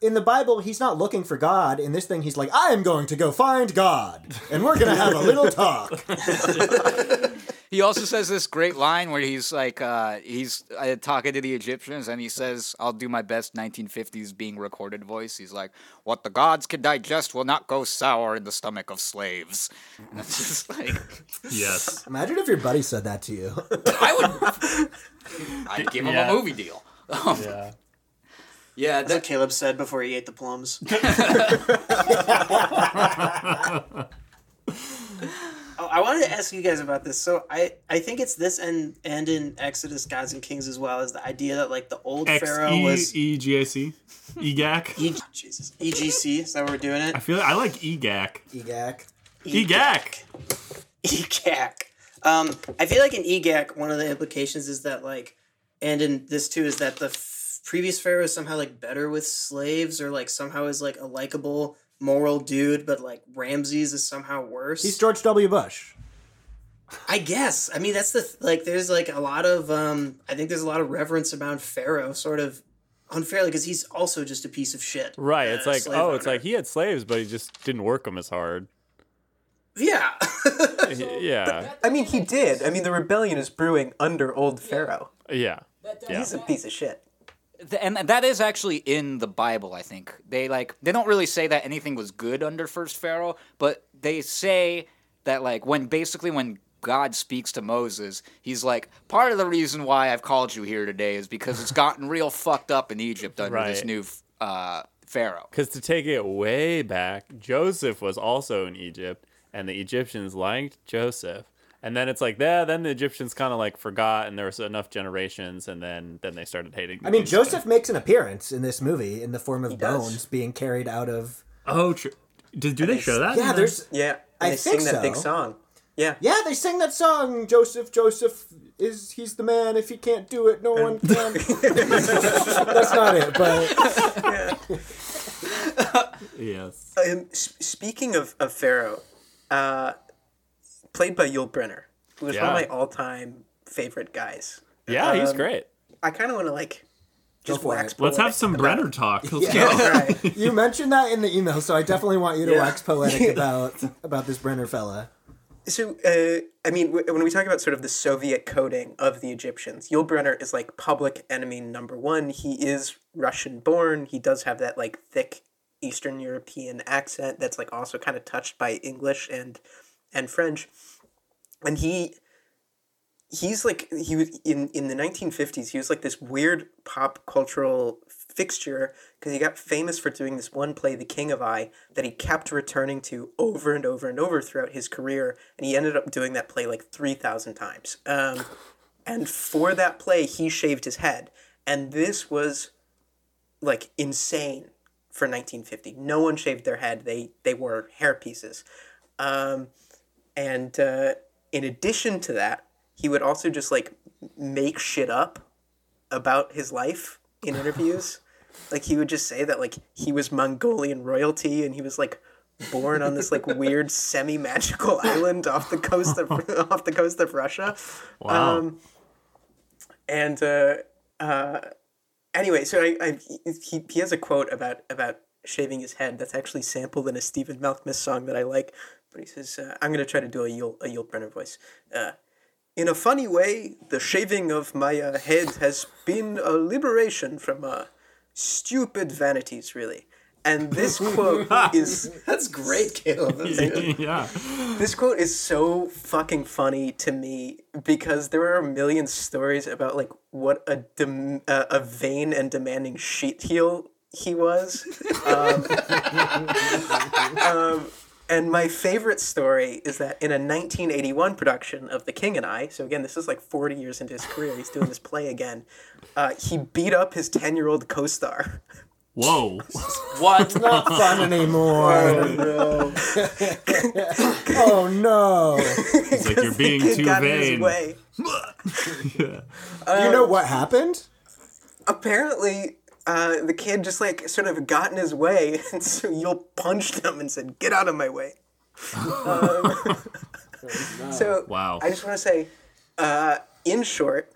in the Bible, he's not looking for God. In this thing, he's like, I am going to go find God, and we're gonna have a little talk. [laughs] He also says this great line where he's like, uh, he's uh, talking to the Egyptians, and he says, "I'll do my best 1950s being recorded voice." He's like, "What the gods can digest will not go sour in the stomach of slaves." And [laughs] it's just like, Yes. Imagine if your buddy said that to you. I would, I'd give him Yeah. a movie deal. [laughs] Yeah. Yeah, That's what that, Caleb said before he ate the plums. [laughs] Oh, I wanted to ask you guys about this. So I, I think it's this and and in Exodus, Gods and Kings as well as the idea that like the old X pharaoh E was E G A C. EGAC. [laughs] E- Jesus EGC. Is that what we're doing it? I feel I like E EGAC. EGAC. EGAC. Um, I feel like in EGAC, one of the implications is that like, and in this too is that the f- previous pharaoh is somehow like better with slaves or like somehow is like a likable moral dude, but like Ramses is somehow worse. He's George W. Bush. I guess. I mean, that's the th- like. There's like a lot of. um I think there's a lot of reverence around Pharaoh, sort of unfairly, because he's also just a piece of shit. Right. uh, It's like, slave oh, it's like he had slaves, but he just didn't work them as hard. yeah. [laughs] Yeah. I mean, he did. I mean, the rebellion is brewing under old Pharaoh. Yeah. Yeah. He's a piece of shit. And that is actually in the Bible. I think they like they don't really say that anything was good under first Pharaoh, but they say that like when basically when God speaks to Moses, he's like, part of the reason why I've called you here today is because it's [laughs] gotten real fucked up in Egypt under this new uh, Pharaoh. Because to take it way back, Joseph was also in Egypt, and the Egyptians liked Joseph. And then it's like, yeah, then the Egyptians kind of like forgot, and there was enough generations, and then then they started hating. the I mean, Jews Joseph makes an appearance in this movie in the form of does. bones being carried out of. Oh, true. Did do they show that? Yeah, there's. Yeah, I and they think sing that big song. Yeah. Yeah, they sing that song. Joseph, Joseph is he's the man. If he can't do it, no one [laughs] can. That's not it, but [laughs] Yes. Um, s- speaking of, of Pharaoh, uh, played by Yul Brynner, who is one of my all-time favorite guys. Yeah, he's Um, great. I kind of want to like just for wax. it. Let's have some about- Brynner talk. Let's Yeah. go. [laughs] Right. [laughs] you mentioned that in the email, so I definitely want you to Yeah. wax poetic [laughs] about about this Brynner fella. So, uh, I mean, w- when we talk about sort of the Soviet coding of the Egyptians, Yul Brynner is like public enemy number one. He is Russian born. He does have that like thick Eastern European accent that's like also kind of touched by English and and French. And he he's like he was in in the 1950s he was like this weird pop cultural fixture because he got famous for doing this one play the king of i that he kept returning to over and over and over throughout his career and he ended up doing that play like 3000 times. Um, and for that play he shaved his head and this was like insane for 1950 no one shaved their head. They they wore hair pieces. Um, and uh, in addition to that, he would also just like make shit up about his life in interviews. [laughs] like he would just say that like he was Mongolian royalty and he was like born on this like [laughs] weird semi magical [laughs] island off the coast of off the coast of Russia. Wow. Um, and uh, uh, anyway, so I, I he, he has a quote about about shaving his head that's actually sampled in a Stephen Malkmus song that I like. But he says, uh, "I'm gonna try to do a Yul a Yul Brynner voice." Uh, in a funny way, the shaving of my uh, head has been a liberation from uh, stupid vanities, really. And this [laughs] quote is That's great, Caleb. That's yeah. this quote is so fucking funny to me because there are a million stories about like what a dem- uh, a vain and demanding sheet heel he was. Um, [laughs] um, and my favorite story is that in a 1981 production of The King and I, so again, this is like 40 years into his career, he's doing this play again. Uh, he beat up his 10 year old co star. Whoa. [laughs] What? Not fun anymore. oh no! [laughs] oh, no. It's like you're being [laughs] Kid too got in his vain. way. Do you know what happened? apparently uh, the kid just like sort of got in his way [laughs] and so Yul punched him and said get out of my way um, [laughs] so Wow. i just want to say uh, in short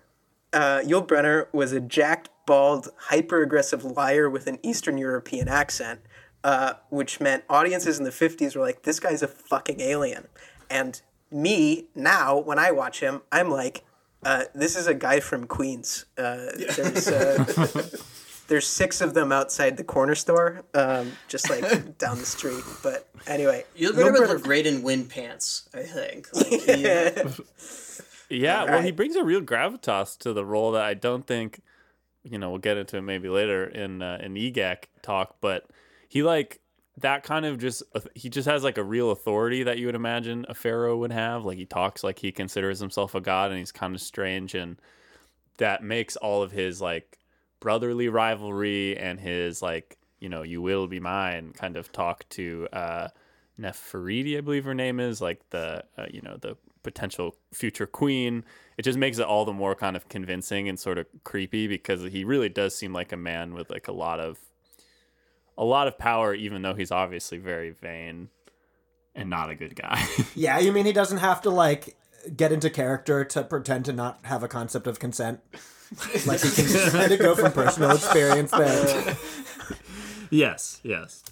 uh, Yul Brynner was a jacked, bald, hyper aggressive liar with an Eastern European accent, uh, which meant audiences in the 50s were like, this guy's a fucking alien. And me, now, when I watch him, I'm like, uh, this is a guy from Queens. Uh, there's, uh, [laughs] there's six of them outside the corner store, um, just like [laughs] down the street. But anyway, You Yul would Brynner- look great in wind pants, I think. [laughs] Like, he, [laughs] uh, Yeah, well, he brings a real gravitas to the role that I don't think, you know, we'll get into it maybe later in uh, in EGAC talk, but he like that kind of just he just has like a real authority that you would imagine a pharaoh would have. Like he talks like he considers himself a god, and he's kind of strange, and that makes all of his like brotherly rivalry and his like you know you will be mine kind of talk to uh Nefertiti, I believe her name is, like the uh, you know the potential future queen. It just makes it all the more kind of convincing and sort of creepy because he really does seem like a man with like a lot of a lot of power, even though he's obviously very vain. and not a good guy. [laughs] Yeah, you mean he doesn't have to like get into character to pretend to not have a concept of consent? [laughs] like he can just kind of go from personal experience there. [laughs] yes, yes.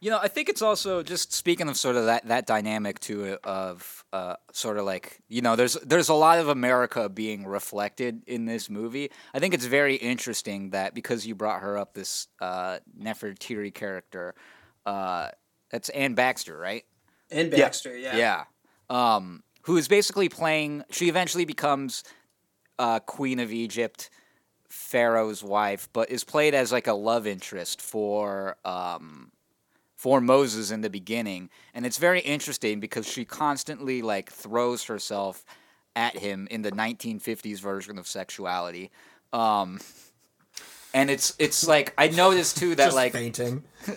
You know, I think it's also just speaking of sort of that, that dynamic too of uh, sort of like you know, there's there's a lot of America being reflected in this movie. I think it's very interesting that because you brought her up, this uh, Nefertiti character, uh, that's Anne Baxter, right? Anne Baxter, yeah. Yeah. Um, who is basically playing. She eventually becomes uh, Queen of Egypt, Pharaoh's wife, but is played as like a love interest for um, for Moses in the beginning, and it's very interesting because she constantly like throws herself at him in the 1950s version of sexuality. Um, and it's it's like I noticed too that Just like fainting. [laughs]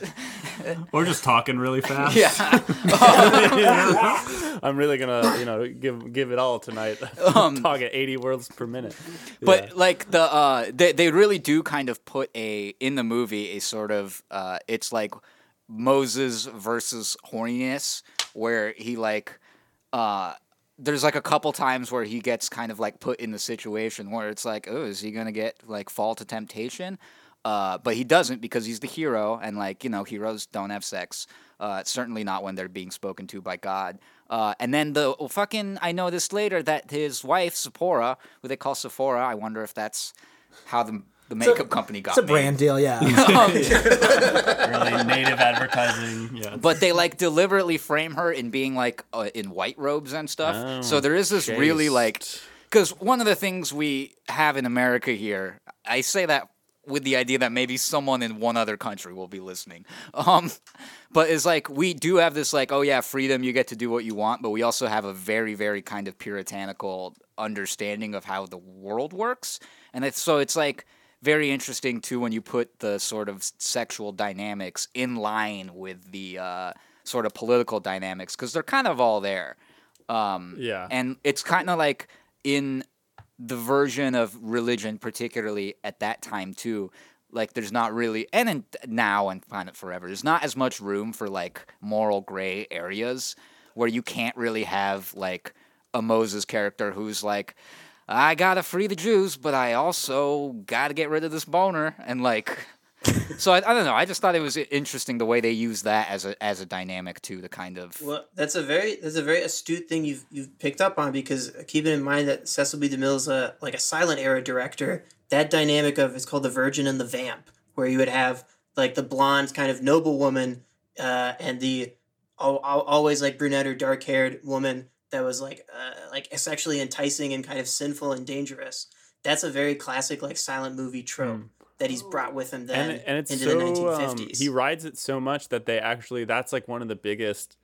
Or just talking really [laughs] fast. yeah [laughs] I'm really gonna you know give give it all tonight. Um, Talk at 80 words per minute. But Yeah. like the uh, they they really do kind of put a in the movie a sort of uh, it's like Moses versus horniness where he like uh there's like a couple times where he gets kind of like put in the situation where it's like oh is he gonna get like fall to temptation? Uh, but he doesn't because he's the hero and like you know heroes don't have sex uh, certainly not when they're being spoken to by god. Uh, and then the well, fucking i noticed later that his wife Sephora, who they call Sephora, i wonder if that's how the, the makeup company got It's a made. brand deal, yeah. [laughs] [laughs] really native advertising. Yeah. but they like deliberately frame her in being like uh, in white robes and stuff. Oh, so there is this really like because one of the things we have in America here, I say that with the idea that maybe someone in one other country will be listening. Um, but it's like we do have this like oh yeah freedom you get to do what you want, but we also have a very very kind of puritanical understanding of how the world works, and it's so it's like very interesting too when you put the sort of sexual dynamics in line with the uh, sort of political dynamics because they're kind of all there. Um, Yeah. and it's kind of like in the version of religion, particularly at that time too. Like, there's not really, and in, now and Planet Forever, there's not as much room for like moral gray areas where you can't really have like a Moses character who's like, I gotta free the Jews, but I also gotta get rid of this boner, and like, so I, I don't know. I just thought it was interesting the way they use that as a as a dynamic too, The kind of Well, that's a very that's a very astute thing you've you've picked up on because keeping in mind that Cecil B. DeMille's a like a silent era director. That dynamic of it's called the Virgin and the Vamp, where you would have like the blonde kind of noble woman, uh, and the al- al- always like brunette or dark haired woman that was like uh, like sexually enticing and kind of sinful and dangerous. That's a very classic like silent movie trope that he's brought with him then and, and it's into so the nineteen um, he rides it so much that they actually that's like one of the biggest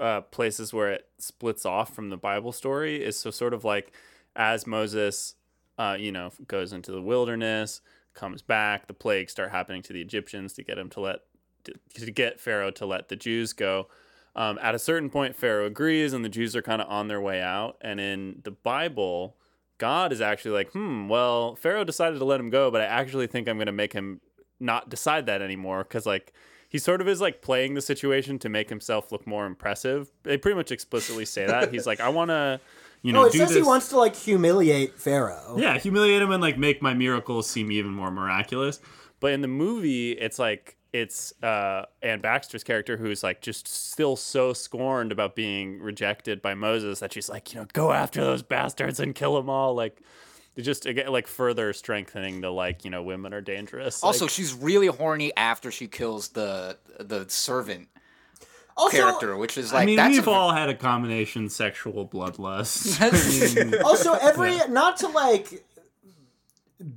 uh, places where it splits off from the Bible story is so sort of like as Moses, uh, you know, goes into the wilderness, comes back, the plagues start happening to the Egyptians to get him to let to, to get Pharaoh to let the Jews go. Um, at a certain point, Pharaoh agrees, and the Jews are kind of on their way out. And in the Bible, God is actually like, hmm, well, Pharaoh decided to let him go, but I actually think I'm going to make him not decide that anymore because, like, he sort of is like playing the situation to make himself look more impressive. They pretty much explicitly say that. He's like, I want to you know, Oh, it do says this. he wants to like humiliate Pharaoh. yeah, humiliate him and like make my miracles seem even more miraculous. But in the movie, it's like it's uh, Anne Baxter's character who's like just still so scorned about being rejected by Moses that she's like, you know, go after those bastards and kill them all. Like, just again, like further strengthening the like, you know, women are dangerous. Also, Like, she's really horny after she kills the the servant Also, character, which is like I mean, that's we've a- all had a combination sexual bloodlust. [laughs] I mean, also every not to like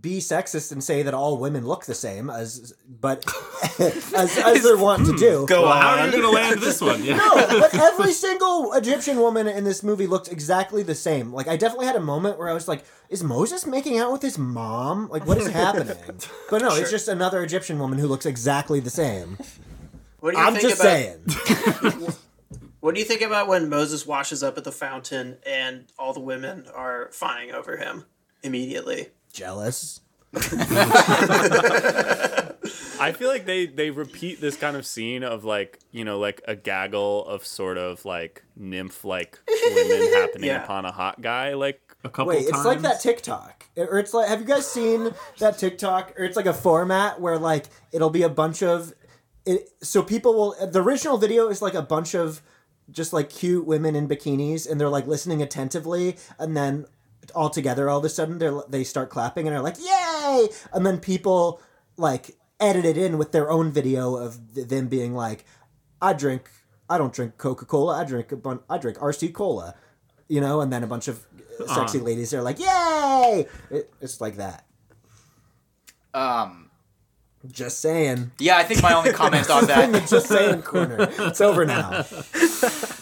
be sexist and say that all women look the same as but [laughs] as, as they're wont to hmm, do. Go well, how are you going to land this one? Yeah. No, but every single Egyptian woman in this movie looked exactly the same. Like I definitely had a moment where I was like, "Is Moses making out with his mom? Like what is [laughs] happening?" But no, it's just another Egyptian woman who looks exactly the same. What do you I'm think just about, saying. [laughs] What do you think about when Moses washes up at the fountain and all the women are fawning over him immediately? Jealous. I feel like they they repeat this kind of scene of like you know like a gaggle of sort of like nymph like women [laughs] happening Yeah. upon a hot guy like A couple Wait, it's like that TikTok, or it's like, have you guys seen that TikTok? Or it's like a format where like it'll be a bunch of, it. So people will. The original video is like a bunch of, just like cute women in bikinis, and they're like listening attentively, and then all together, all of a sudden they they start clapping and are like yay, and then people like edit it in with their own video of them being like, I drink. I don't drink Coca Cola. I drink a bun- I drink RC Cola, you know, and then a bunch of uh, sexy ladies are like, "Yay!" It, it's like that. um Just saying. yeah, I think my only comment on [laughs] In the that just saying corner. It's over now. [laughs]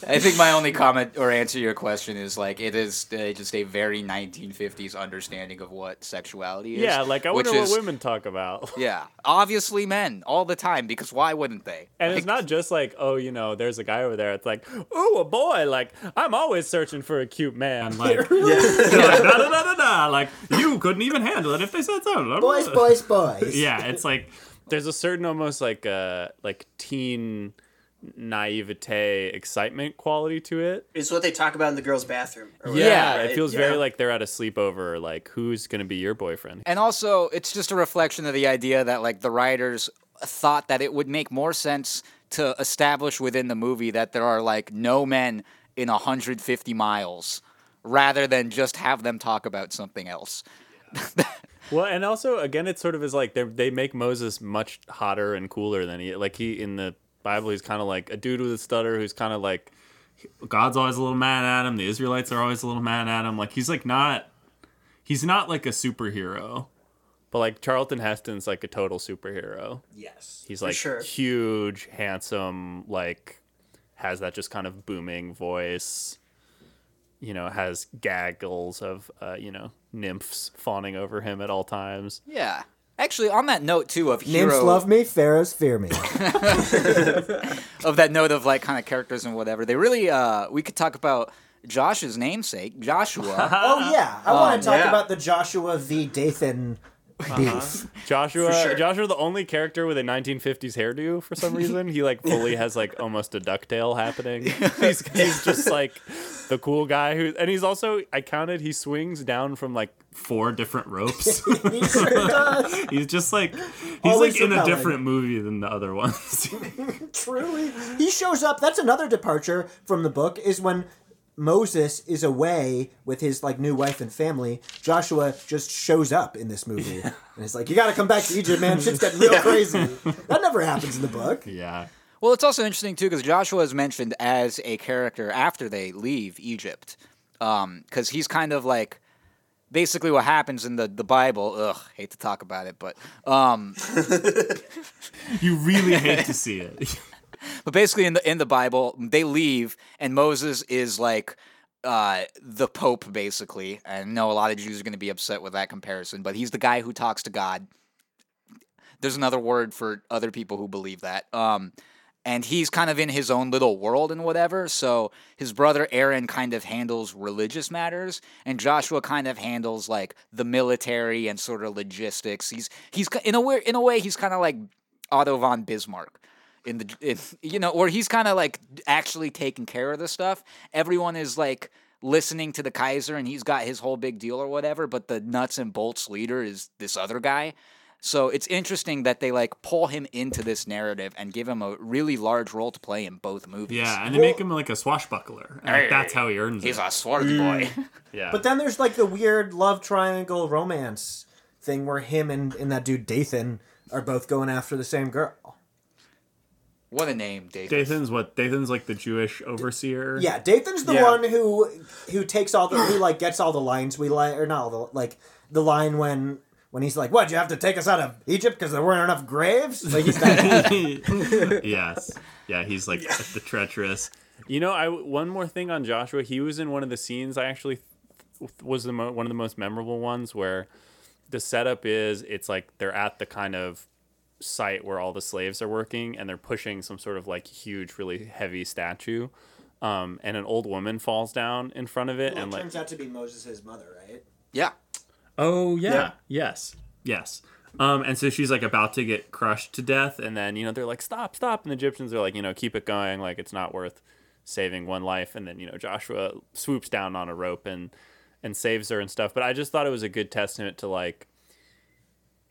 I think my only comment or answer to your question is like it is uh, just a very 1950s understanding of what sexuality is. yeah like I wonder is- what women talk about. [laughs] Yeah, obviously men all the time because why wouldn't they? And Like, it's not just like, oh, you know, there's a guy over there. It's like, oh, a boy. Like, I'm always searching for a cute man. Like, they're like, da, da, da, da, da. like, you couldn't even handle it if they said so. Boys, boys, boys. Yeah, it's like, There's a certain almost like uh like teen naivete excitement quality to it. It's what they talk about in the girls' bathroom. or Yeah, whatever, it feels Yeah. very like they're at a sleepover. Like, who's gonna be your boyfriend? And also, it's just a reflection of the idea that like the writers thought that it would make more sense to establish within the movie that there are like no men in 150 miles rather than just have them talk about something else. Well, and also again, it sort of is like they they make Moses much hotter and cooler than he like he in the Bible. He's kind of like a dude with a stutter who's kind of like God's always a little mad at him. The Israelites are always a little mad at him. Like, he's like not, he's not like a superhero. But like Charlton Heston's like a total superhero. Yes. He's like sure. huge, handsome, like has that just kind of booming voice. You know, has gaggles of uh, you know, nymphs fawning over him at all times. Yeah. Actually, on that note too of hero, Nymphs love me, pharaohs fear me. [laughs] of that note of like kind of characters and whatever, they really uh we could talk about Josh's namesake, Joshua. [laughs] oh yeah, I want to talk yeah. about the Joshua v. Dathan Uh-huh. beef. Joshua, sure. Joshua, the only character with a 1950s hairdo for some [laughs] reason. He like fully has like almost a ducktail happening. [laughs] He's, he's just like the cool guy who, and he's also I counted he swings down from like Four different ropes. [laughs] He sure does. he's just like, he's Always like in a different movie than the other ones. Truly, he shows up. That's another departure from the book. Is when Moses is away with his like new wife and family. Joshua just shows up in this movie, and it's like, you got to come back to Egypt, man. Shit's getting real crazy. [laughs] That never happens in the book. yeah. Well, it's also interesting too because Joshua is mentioned as a character after they leave Egypt, because he's kind of like basically what happens in the the Bible. Ugh, hate to talk about it, but um, [laughs] You really hate to see it. [laughs] but basically in the in the Bible they leave and Moses is like uh, the Pope basically. I know a lot of Jews are going to be upset with that comparison, but he's the guy who talks to God. There's another word for other people who believe that. Um, and he's kind of in his own little world and whatever. So his brother Aaron kind of handles religious matters, and Joshua kind of handles like the military and sort of logistics. He's he's in a way in a way he's kind of like Otto von Bismarck in the in, you know, or he's kind of like actually taking care of the stuff. Everyone is like listening to the Kaiser and he's got his whole big deal or whatever, but the nuts and bolts leader is this other guy. So it's interesting that they like pull him into this narrative and give him a really large role to play in both movies. Yeah, and they make him like a swashbuckler. And like, that's how he earns He's it. a swarthy boy. Mm. [laughs] yeah. But then there's like the weird love triangle romance thing where him and, and that dude Dathan are both going after the same girl. What a name, Dave. Dathan's what? Dathan's like the Jewish overseer. Yeah, Dathan's the Yeah. one who who takes all the who like gets all the lines we like or not all the like the line when when he's like, "What? You have to take us out of Egypt because there weren't enough graves?" Like he's that. [laughs] yes. Yeah, he's like the treacherous. You know, I one more thing on Joshua. He was in one of the scenes I actually th- was the mo- one of the most memorable ones where the setup is it's like they're at the kind of site where all the slaves are working and they're pushing some sort of like huge, really heavy statue. Um, and an old woman falls down in front of it and like turns out to be Moses' mother, right? Yeah. Oh yeah. Yeah. Yes. Yes. Um, and so she's like about to get crushed to death, and then you know they're like stop stop and the egyptians are like you know keep it going like it's not worth saving one life and then you know joshua swoops down on a rope and and saves her and stuff but i just thought it was a good testament to like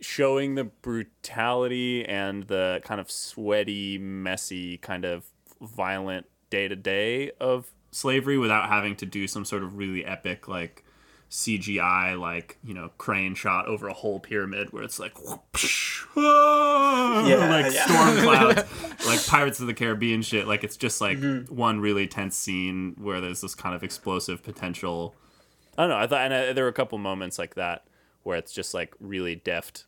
showing the brutality and the kind of sweaty messy kind of violent day to day of slavery without having to do some sort of really epic like CGI like you know crane shot over a whole pyramid where it's like whoopsh, ah, Yeah, like yeah. storm [laughs] clouds like Pirates of the Caribbean shit like it's just like Mm-hmm. one really tense scene where there's this kind of explosive potential i don't know i thought and I, there were a couple moments like that where it's just like really deft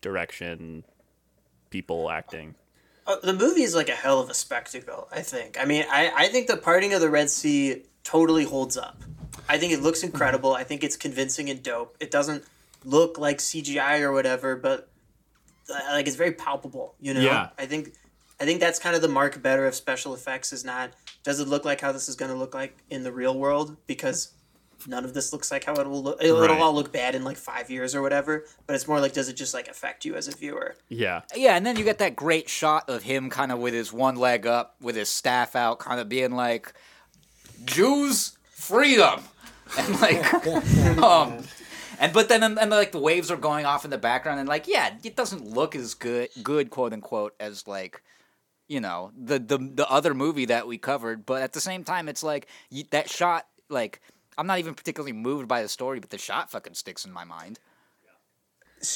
direction people acting Uh, the movie is like a hell of a spectacle. I think. I mean, I I think the parting of the Red Sea totally holds up. I think it looks incredible. I think it's convincing and dope. It doesn't look like CGI or whatever, but uh, like it's very palpable. You know. Yeah. I think. I think that's kind of the mark better of special effects is not does it look like how this is going to look like in the real world because none of this looks like how it will look. It'll, Right. it'll all look bad in like five years or whatever. But it's more like does it just like affect you as a viewer? yeah Yeah, and then you get that great shot of him kind of with his one leg up, with his staff out, kind of being like, Jews, freedom! [laughs] And like, [laughs] um, and but then and, and like the waves are going off in the background, and like, yeah, it doesn't look as good, good quote unquote, as like, you know, the the the other movie that we covered. But at the same time, it's like you, that shot, like. I'm not even particularly moved by the story, but the shot fucking sticks in my mind.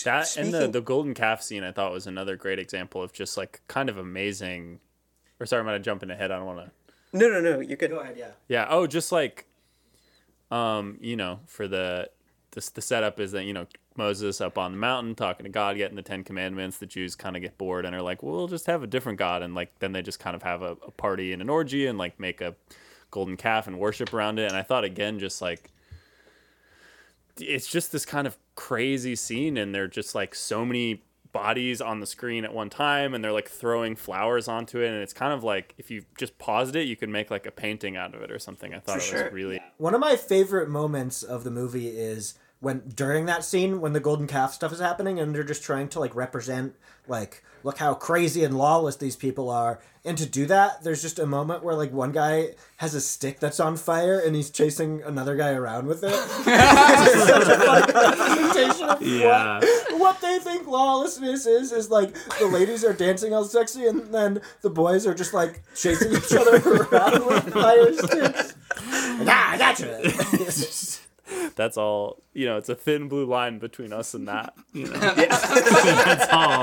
That and the, the golden calf scene I thought was another great example of just like kind of amazing. Or sorry, I'm gonna jump in ahead. I don't want to. No, no, no. You're good. Go ahead, yeah. Yeah. Oh, just like, um, you know, for the this the setup is that you know Moses up on the mountain talking to God, getting the Ten Commandments. The Jews kind of get bored and are like, well, we'll just have a different God, and like then they just kind of have a, a party and an orgy and like make a golden calf and worship around it. And I thought again, just like it's just this kind of crazy scene, and they're just like so many bodies on the screen at one time and they're like throwing flowers onto it and it's kind of like if you just paused it you could make like a painting out of it or something i thought it sure. was really One of my favorite moments of the movie is when during that scene when the golden calf stuff is happening and they're just trying to like represent like look how crazy and lawless these people are and to do that there's just a moment where like one guy has a stick that's on fire and he's chasing another guy around with it it's such a funny representation of Yeah. what, what they think lawlessness is is like the ladies are dancing all sexy and then the boys are just like chasing each other [laughs] around with fire sticks ah, I got you. [laughs] [laughs] that's all you know it's a thin blue line between us and that You know? [laughs] That's all.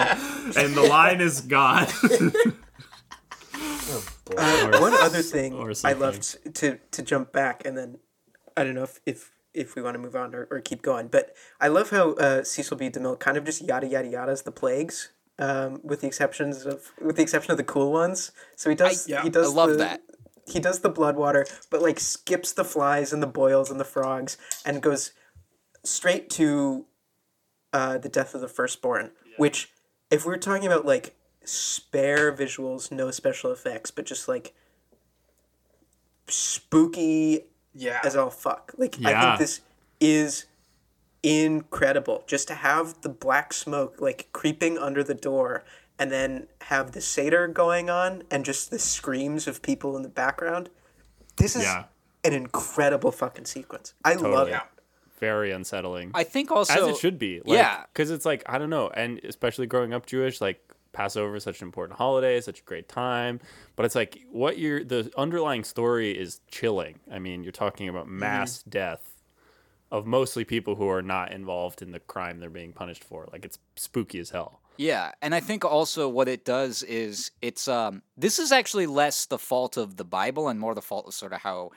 And the line is God. [laughs] Uh, one other thing I something. loved to to jump back and then I don't know if if, if we want to move on or, or keep going, but I love how uh, Cecil B. DeMille kind of just yada yada yada's the plagues, um, with the exceptions of with the exception of the cool ones. So he does yeah, he does I love the- that. He does the blood water, but like skips the flies and the boils and the frogs and goes straight to uh, the death of the firstborn. Which, if we're talking about like spare visuals, no special effects, but just like spooky Yeah. as all fuck. Like I think this is incredible. Just to have the black smoke like creeping under the door and then have the Seder going on and just the screams of people in the background. This is Yeah. an incredible fucking sequence. I love Totally. it. Very unsettling. I think also as it should be. Like, yeah. because it's like I don't know, and especially growing up Jewish, like Passover is such an important holiday, such a great time. But it's like what you're the underlying story is chilling. I mean, you're talking about mm-hmm. mass death of mostly people who are not involved in the crime they're being punished for. Like it's spooky as hell. Yeah, and I think also what it does is it's um this is actually less the fault of the Bible and more the fault of sort of how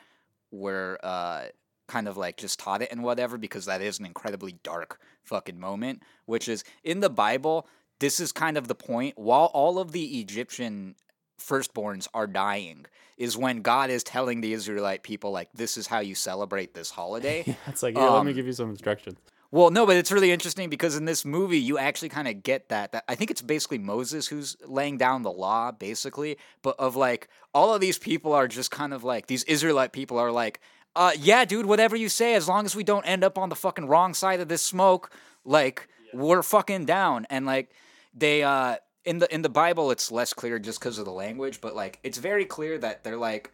we're uh kind of like just taught it and whatever because that is an incredibly dark fucking moment, which is in the Bible, this is kind of the point while all of the Egyptian firstborns are dying is when God is telling the Israelite people like this is how you celebrate this holiday. [laughs] It's like, yeah, let me Um, give you some instructions. Well, no, but it's really interesting because in this movie, you actually kind of get that. That I think it's basically Moses who's laying down the law, basically. But of like all of these people are just kind of like these Israelite people are like, uh, yeah, dude, whatever you say, as long as we don't end up on the fucking wrong side of this smoke, like we're fucking down. And like they uh in the in the Bible, it's less clear just because of the language, but like it's very clear that they're like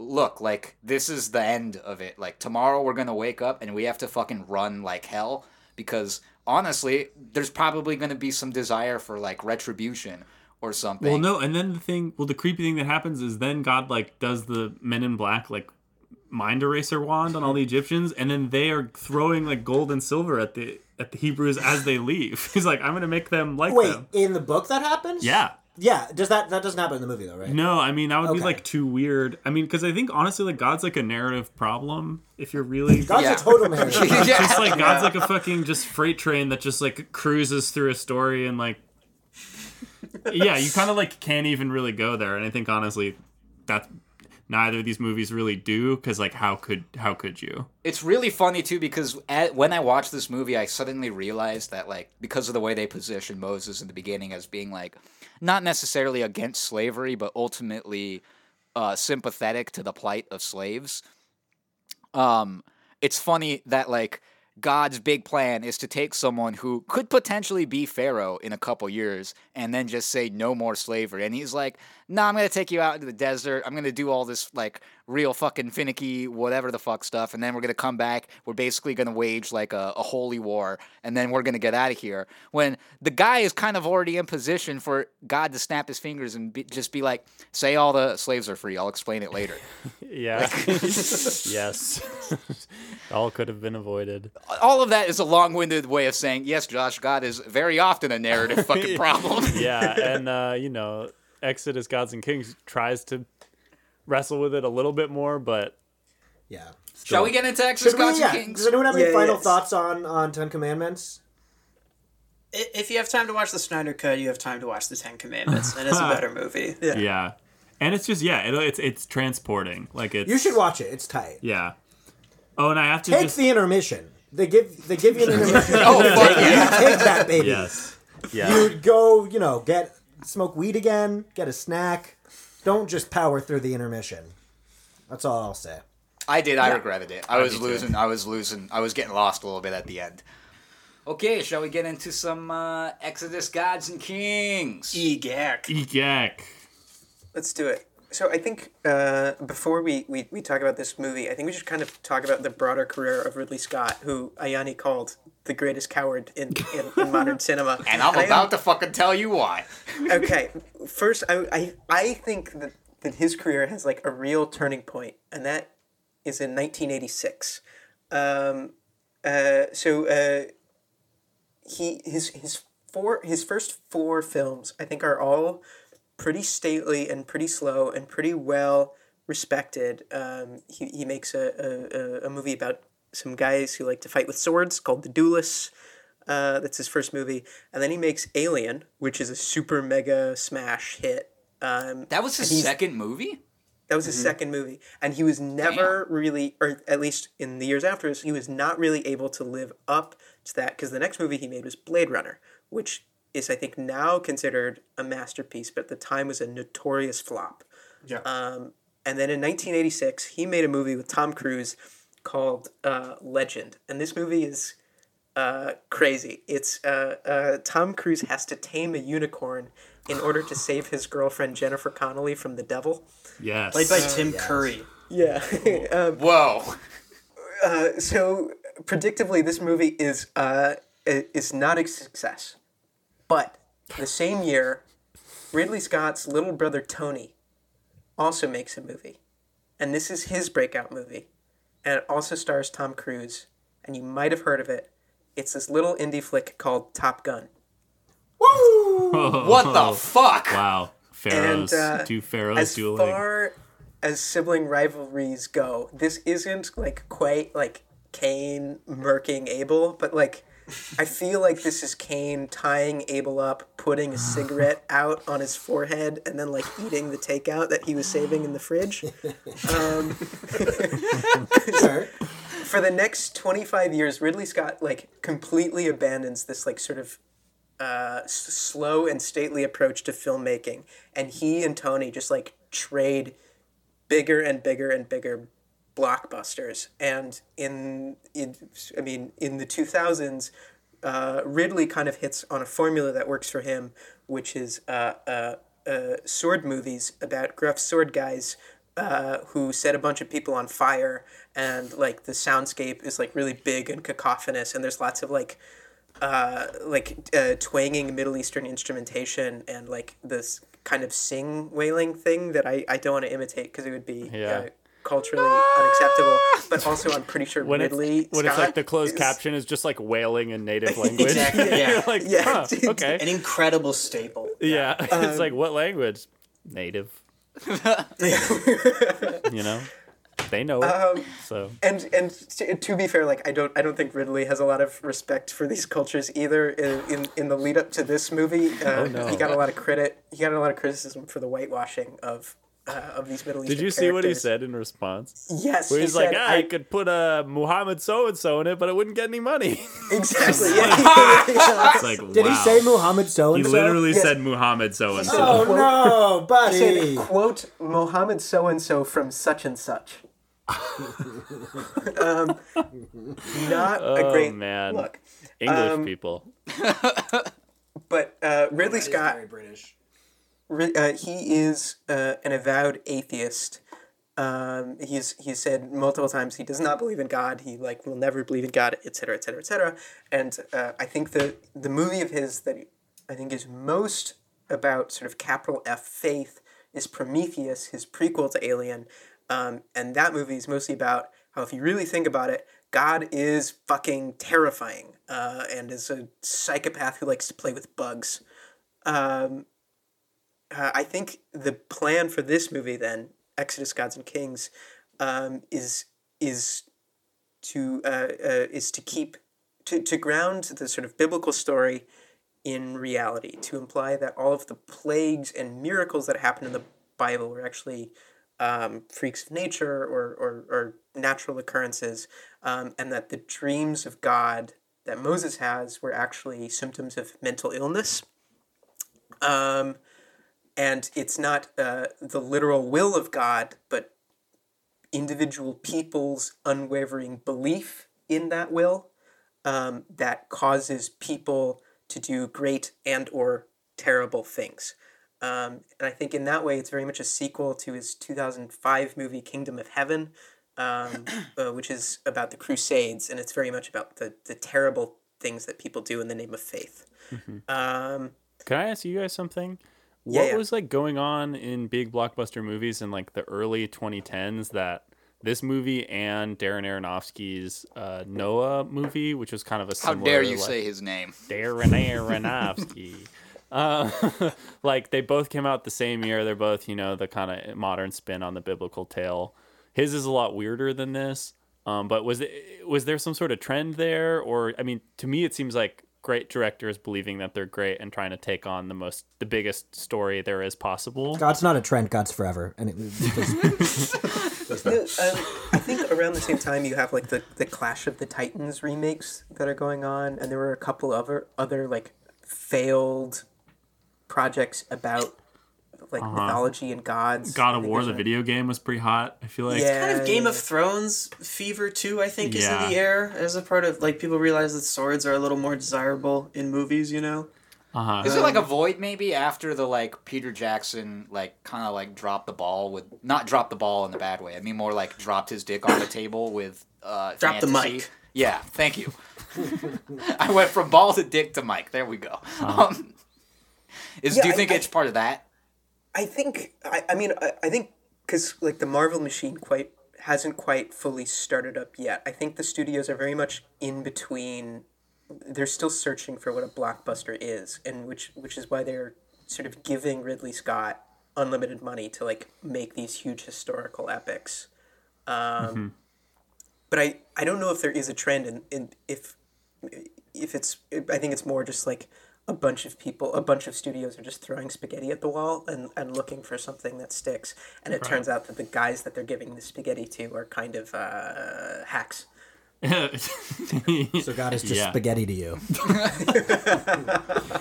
look, like this is the end of it. Like tomorrow we're gonna wake up and we have to fucking run like hell because honestly, there's probably gonna be some desire for like retribution or something. Well, no, and then the thing, well, the creepy thing that happens is then God like does the Men in Black like mind eraser wand on all the Egyptians, and then they are throwing like gold and silver at the at the Hebrews as they leave. [laughs] He's like, I'm gonna make them like Wait, them. in the book that happens? Yeah. Yeah. Does that that doesn't happen in the movie though, right? No, I mean that would be Okay. like too weird. I mean, because I think honestly, like God's like a narrative problem. If you're really God's Yeah. a total narrative. [laughs] Yeah. just like God's like a fucking just freight train that just like cruises through a story and like [laughs] yeah, you kind of like can't even really go there. And I think honestly, that's neither of these movies really do because like how could how could you? it's really funny too because at, when I watched this movie, I suddenly realized that like because of the way they positioned Moses in the beginning as being like not necessarily against slavery, but ultimately uh, sympathetic to the plight of slaves. Um, it's funny that like God's big plan is to take someone who could potentially be Pharaoh in a couple years and then just say no more slavery. And he's like, "No, nah, I'm gonna take you out into the desert. I'm gonna do all this like real fucking finicky whatever the fuck stuff, and then we're gonna come back. We're basically gonna wage like a, a holy war, and then we're gonna get out of here." When the guy is kind of already in position for God to snap his fingers and be, just be like, "Say all the slaves are free. I'll explain it later." [laughs] Yeah. [laughs] yes. [laughs] All could have been avoided. all of that is a long-winded way of saying yes josh god is very often a narrative fucking problem Yeah, and uh, you know, Exodus Gods and Kings tries to wrestle with it a little bit more, but yeah. shall we get into exodus we, gods yeah. and kings Does anyone have any Yeah, final yes. thoughts on on Ten Commandments? If you have time to watch the Snyder Cut, you have time to watch the Ten Commandments, and it's a better [laughs] movie. [laughs] Yeah. Yeah, and it's just yeah, it, it's it's transporting. Like it's You should watch it. It's tight. yeah. Oh, and I have to Take just the intermission. They give they give you an [laughs] intermission. oh fuck yeah you take that baby. yes. yeah. You go, you know, get smoke weed again, get a snack. Don't just power through the intermission. That's all I'll say. i did i regretted it i was me too. losing i was losing i was getting lost a little bit at the end okay shall we get into some uh, exodus gods and kings Egak. Egak. Let's do it. So I think uh, before we, we, we talk about this movie, I think we should kind of talk about the broader career of Ridley Scott, who Ayani called the greatest coward in, in, in modern [laughs] cinema. and i'm am- about to fucking tell you why okay, first, I, I, I think that, that his career has like a real turning point, and that is in 1986. Um, uh, so uh, he his his four his first four films I think are all pretty stately and pretty slow and pretty well respected. Um, he, he makes a, a, a- a movie about some guys who like to fight with swords called The Duelists. Uh, that's his first movie, and then he makes Alien, which is a super mega smash hit. Um, that was his second movie that was his second movie, and he was never really, or at least in the years after this, he was not really able to live up to that because the next movie he made was Blade Runner, which is I think now considered a masterpiece, but at the time was a notorious flop. Yeah. Um, and then in 1986, he made a movie with Tom Cruise called uh, Legend, and this movie is uh, crazy. It's uh, uh, Tom Cruise has to tame a unicorn in order to save his girlfriend Jennifer Connelly from the devil. Yes. Played by Tim Curry. Yeah. [laughs] um, Whoa. uh, so predictably, this movie is uh, is not a success. But the same year, Ridley Scott's little brother Tony also makes a movie, and this is his breakout movie, and it also stars Tom Cruise, and you might have heard of it. It's this little indie flick called Top Gun. Woo! what the [laughs] fuck? Wow. Pharaohs. And, uh, Two pharaohs as dueling. far as sibling rivalries go, this isn't like quite like Cain murking Abel, but like I feel like this is Cain tying Abel up, putting a [sighs] cigarette out on his forehead, and then like eating the takeout that he was saving in the fridge. Um, [laughs] for the next 25 years ridley scott like completely abandons this like sort of uh, s- slow and stately approach to filmmaking and he and tony just like trade bigger and bigger and bigger blockbusters. And in, in i mean in the 2000s uh, ridley kind of hits on a formula that works for him which is uh, uh, uh, sword movies about gruff sword guys uh, who set a bunch of people on fire. And like the soundscape is like really big and cacophonous. And there's lots of like uh, like uh, twanging Middle Eastern instrumentation and like this kind of sing wailing thing that I, I don't want to imitate because it would be Yeah. Culturally unacceptable. But also, I'm pretty sure when Ridley it's when it's like the closed is- caption is just like wailing in native [laughs] language. Exactly, [laughs] yeah. Like, Yeah, huh, [laughs] okay. An incredible staple. Yeah, Um, it's like what language? Native. you know, they know. it, Um, so and and to, to be fair, like I don't I don't think Ridley has a lot of respect for these cultures either. In in, in the lead up to this movie, uh, Oh, no. he got a lot of credit. He got a lot of criticism for the whitewashing of. Uh, of these Middle Eastern did you see what he characters. said in response? Yes, Where he he's like, said, ah, I could put a Muhammad so and so in it, but it wouldn't get any money. [laughs] exactly. Yeah. [laughs] It's like, Did wow. he say Muhammad so He and so? He literally Yes. said Muhammad so and so. Oh no, He buddy. said, quote Mohammed so and so from such and such. [laughs] um, not a Oh, great man. look. English Um, people. But uh, Ridley Scott, very British. Uh, he is uh, an avowed atheist. Um, he's he said multiple times he does not believe in God. He like will never believe in God, etc., etc., etc. And uh, I think the the movie of his that I think is most about sort of capital F faith is Prometheus, his prequel to Alien, um, and that movie is mostly about how if you really think about it, God is fucking terrifying uh, and is a psychopath who likes to play with bugs. Um, uh, I think the plan for this movie, then Exodus, Gods and Kings, um, is is to uh, uh, is to keep to, to ground the sort of biblical story in reality, to imply that all of the plagues and miracles that happen in the Bible were actually um, freaks of nature or, or, or natural occurrences, um, and that the dreams of God that Moses has were actually symptoms of mental illness. Um, and it's not uh, the literal will of God, but individual people's unwavering belief in that will um, that causes people to do great and or terrible things. Um, and I think in that way, it's very much a sequel to his 2005 movie Kingdom of Heaven, um, [clears throat] uh, which is about the Crusades, and it's very much about the, the terrible things that people do in the name of faith. Um, Can I ask you guys something? Yeah, What yeah. was like going on in big blockbuster movies in like the early 2010s that this movie and Darren Aronofsky's uh, Noah movie, which was kind of a how dare you like, say his name? Darren Aronofsky. [laughs] uh, [laughs] like they both came out the same year. They're both, you know, the kind of modern spin on the biblical tale. His is a lot weirder than this. Um, but was it was there some sort of trend there, or I mean, to me, it seems like great directors believing that they're great and trying to take on the most the biggest story there is possible. God's not a trend. God's forever, and it, it just, [laughs] No, um, I think around the same time you have like the, the Clash of the Titans remakes that are going on, and there were a couple other other like failed projects about like mythology and gods. God of War, the a- video game, was pretty hot. I feel like. Yeah. Kind of Game of. Thrones fever too. I think is in the air as a part of like people realize that swords are a little more desirable in movies. You know. Uh huh. Is it like a void maybe after the like Peter Jackson like kind of like dropped the ball with not dropped the ball in the bad way. I mean more like dropped his dick on the table with uh Drop the mic. Yeah, thank you. [laughs] I went from ball to dick to mic. There we go. Um, is Yeah, do you think I- it's part of that? I think I, I mean I, I think because like the Marvel machine quite hasn't quite fully started up yet. I think the studios are very much in between. They're still searching for what a blockbuster is, and which which is why they're sort of giving Ridley Scott unlimited money to like make these huge historical epics. Um, But I, I don't know if there is a trend in, in if if it's I think it's more just like a bunch of people a bunch of studios are just throwing spaghetti at the wall and, and looking for something that sticks and it turns out that the guys that they're giving the spaghetti to are kind of uh, hacks So God is just Yeah. spaghetti to you. [laughs]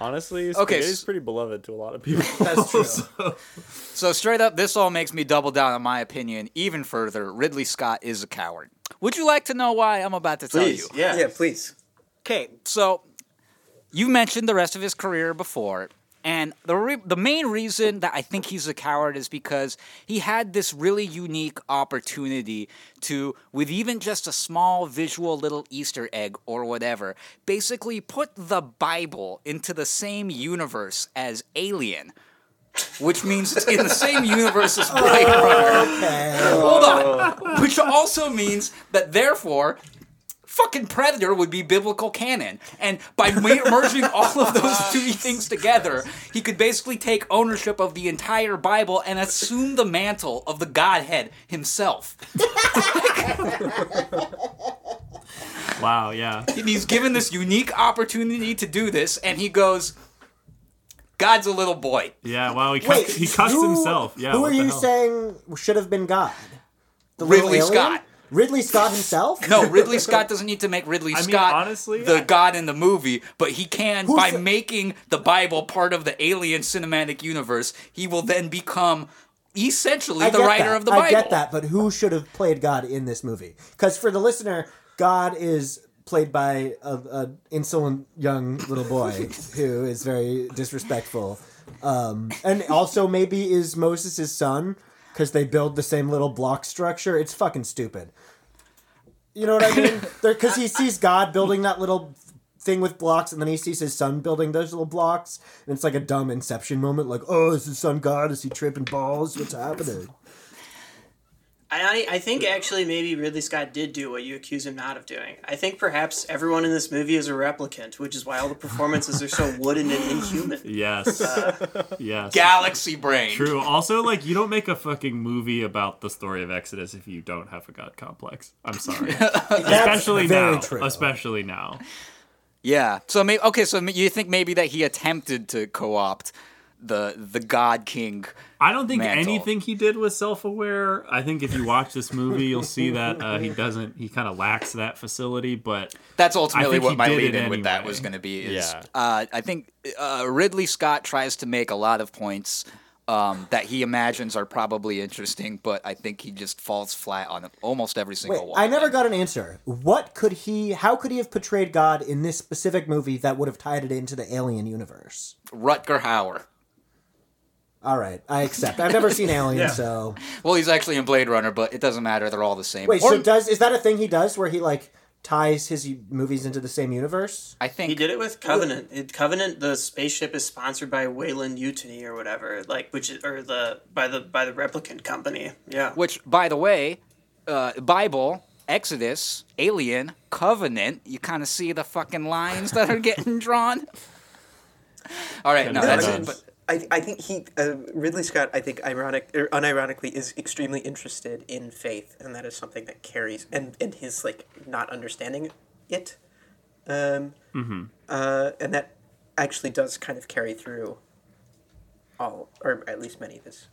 Honestly, Okay, spaghetti's pretty beloved to a lot of people. [laughs] That's true. [laughs] So straight up, this all makes me double down on my opinion even further. Ridley Scott is a coward. Would you like to know why? I'm about to tell you. yeah. yeah please Okay, so you mentioned the rest of his career before, and the re- the main reason that I think he's a coward is because he had this really unique opportunity to, with even just a small visual little Easter egg or whatever, basically put the Bible into the same universe as Alien. Which means it's in the same universe as [laughs] oh, Blade Runner. Hold on. Which also means that therefore fucking Predator would be biblical canon. And by merging all of those [laughs] two things together, he could basically take ownership of the entire Bible and assume the mantle of the Godhead himself. [laughs] Wow. Yeah. And he's given this unique opportunity to do this, and he goes, God's a little boy. Yeah. well, He Wait, cussed, he cussed who- himself. Yeah. Who are you hell? saying should have been God? The Ridley? Scott. Ridley Scott himself? No, Ridley [laughs] Scott doesn't need to make Ridley I mean, Scott honestly, the I- god in the movie, but he can Who's by the- making the Bible part of the Alien cinematic universe. He will then become essentially I the get writer that. of the Bible. I get that, but who should have played God in this movie? Because for the listener, God is played by a, a insolent young little boy [laughs] who is very disrespectful, um, and also maybe is Moses' son because they build the same little block structure. It's fucking stupid. You know what I mean? [laughs] Because he sees God building that little thing with blocks, and then he sees his son building those little blocks, and it's like a dumb Inception moment. Like, oh, is his son God? Is he tripping balls? What's happening? I, I think actually maybe Ridley Scott did do what you accuse him not of doing. I think perhaps everyone in this movie is a replicant, which is why all the performances are so [laughs] wooden and inhuman. Yes. Uh, yes. Galaxy brain. True. Also, like, you don't make a fucking movie about the story of Exodus if you don't have a god complex. I'm sorry. [laughs] especially now. true. Especially now. Yeah. So maybe okay. So you think maybe that he attempted to co-opt the the God King? I don't think Mantle. anything he did was self-aware. I think if you watch this movie, you'll see that uh, he doesn't. He kind of lacks that facility. But That's ultimately what my lead it in with that was going to be. Is Yeah. uh, I think uh, Ridley Scott tries to make a lot of points. Um, that he imagines are probably interesting, but I think he just falls flat on almost every single Wait, one. I never got an answer. What could he? How could he have portrayed God in this specific movie that would have tied it into the Alien universe? Rutger Hauer. All right, I accept. I've never seen [laughs] Alien, so Well, he's actually in Blade Runner, but it doesn't matter. They're all the same. wait. Or- So does is that a thing he does where he like ties his movies into the same universe? I think He did it with Covenant. It, Covenant, the spaceship is sponsored by Weyland Yutani or whatever, like which is, or the by the by the replicant company. Yeah. Which, by the way, uh, Bible, Exodus, Alien, Covenant. You kind of see the fucking lines that are getting [laughs] drawn. All right, no, No, that's it. But I, I think he uh, Ridley Scott I think ironic or unironically is extremely interested in faith and that is something that carries and and his like not understanding it um uh and that actually does kind of carry through all or at least many of his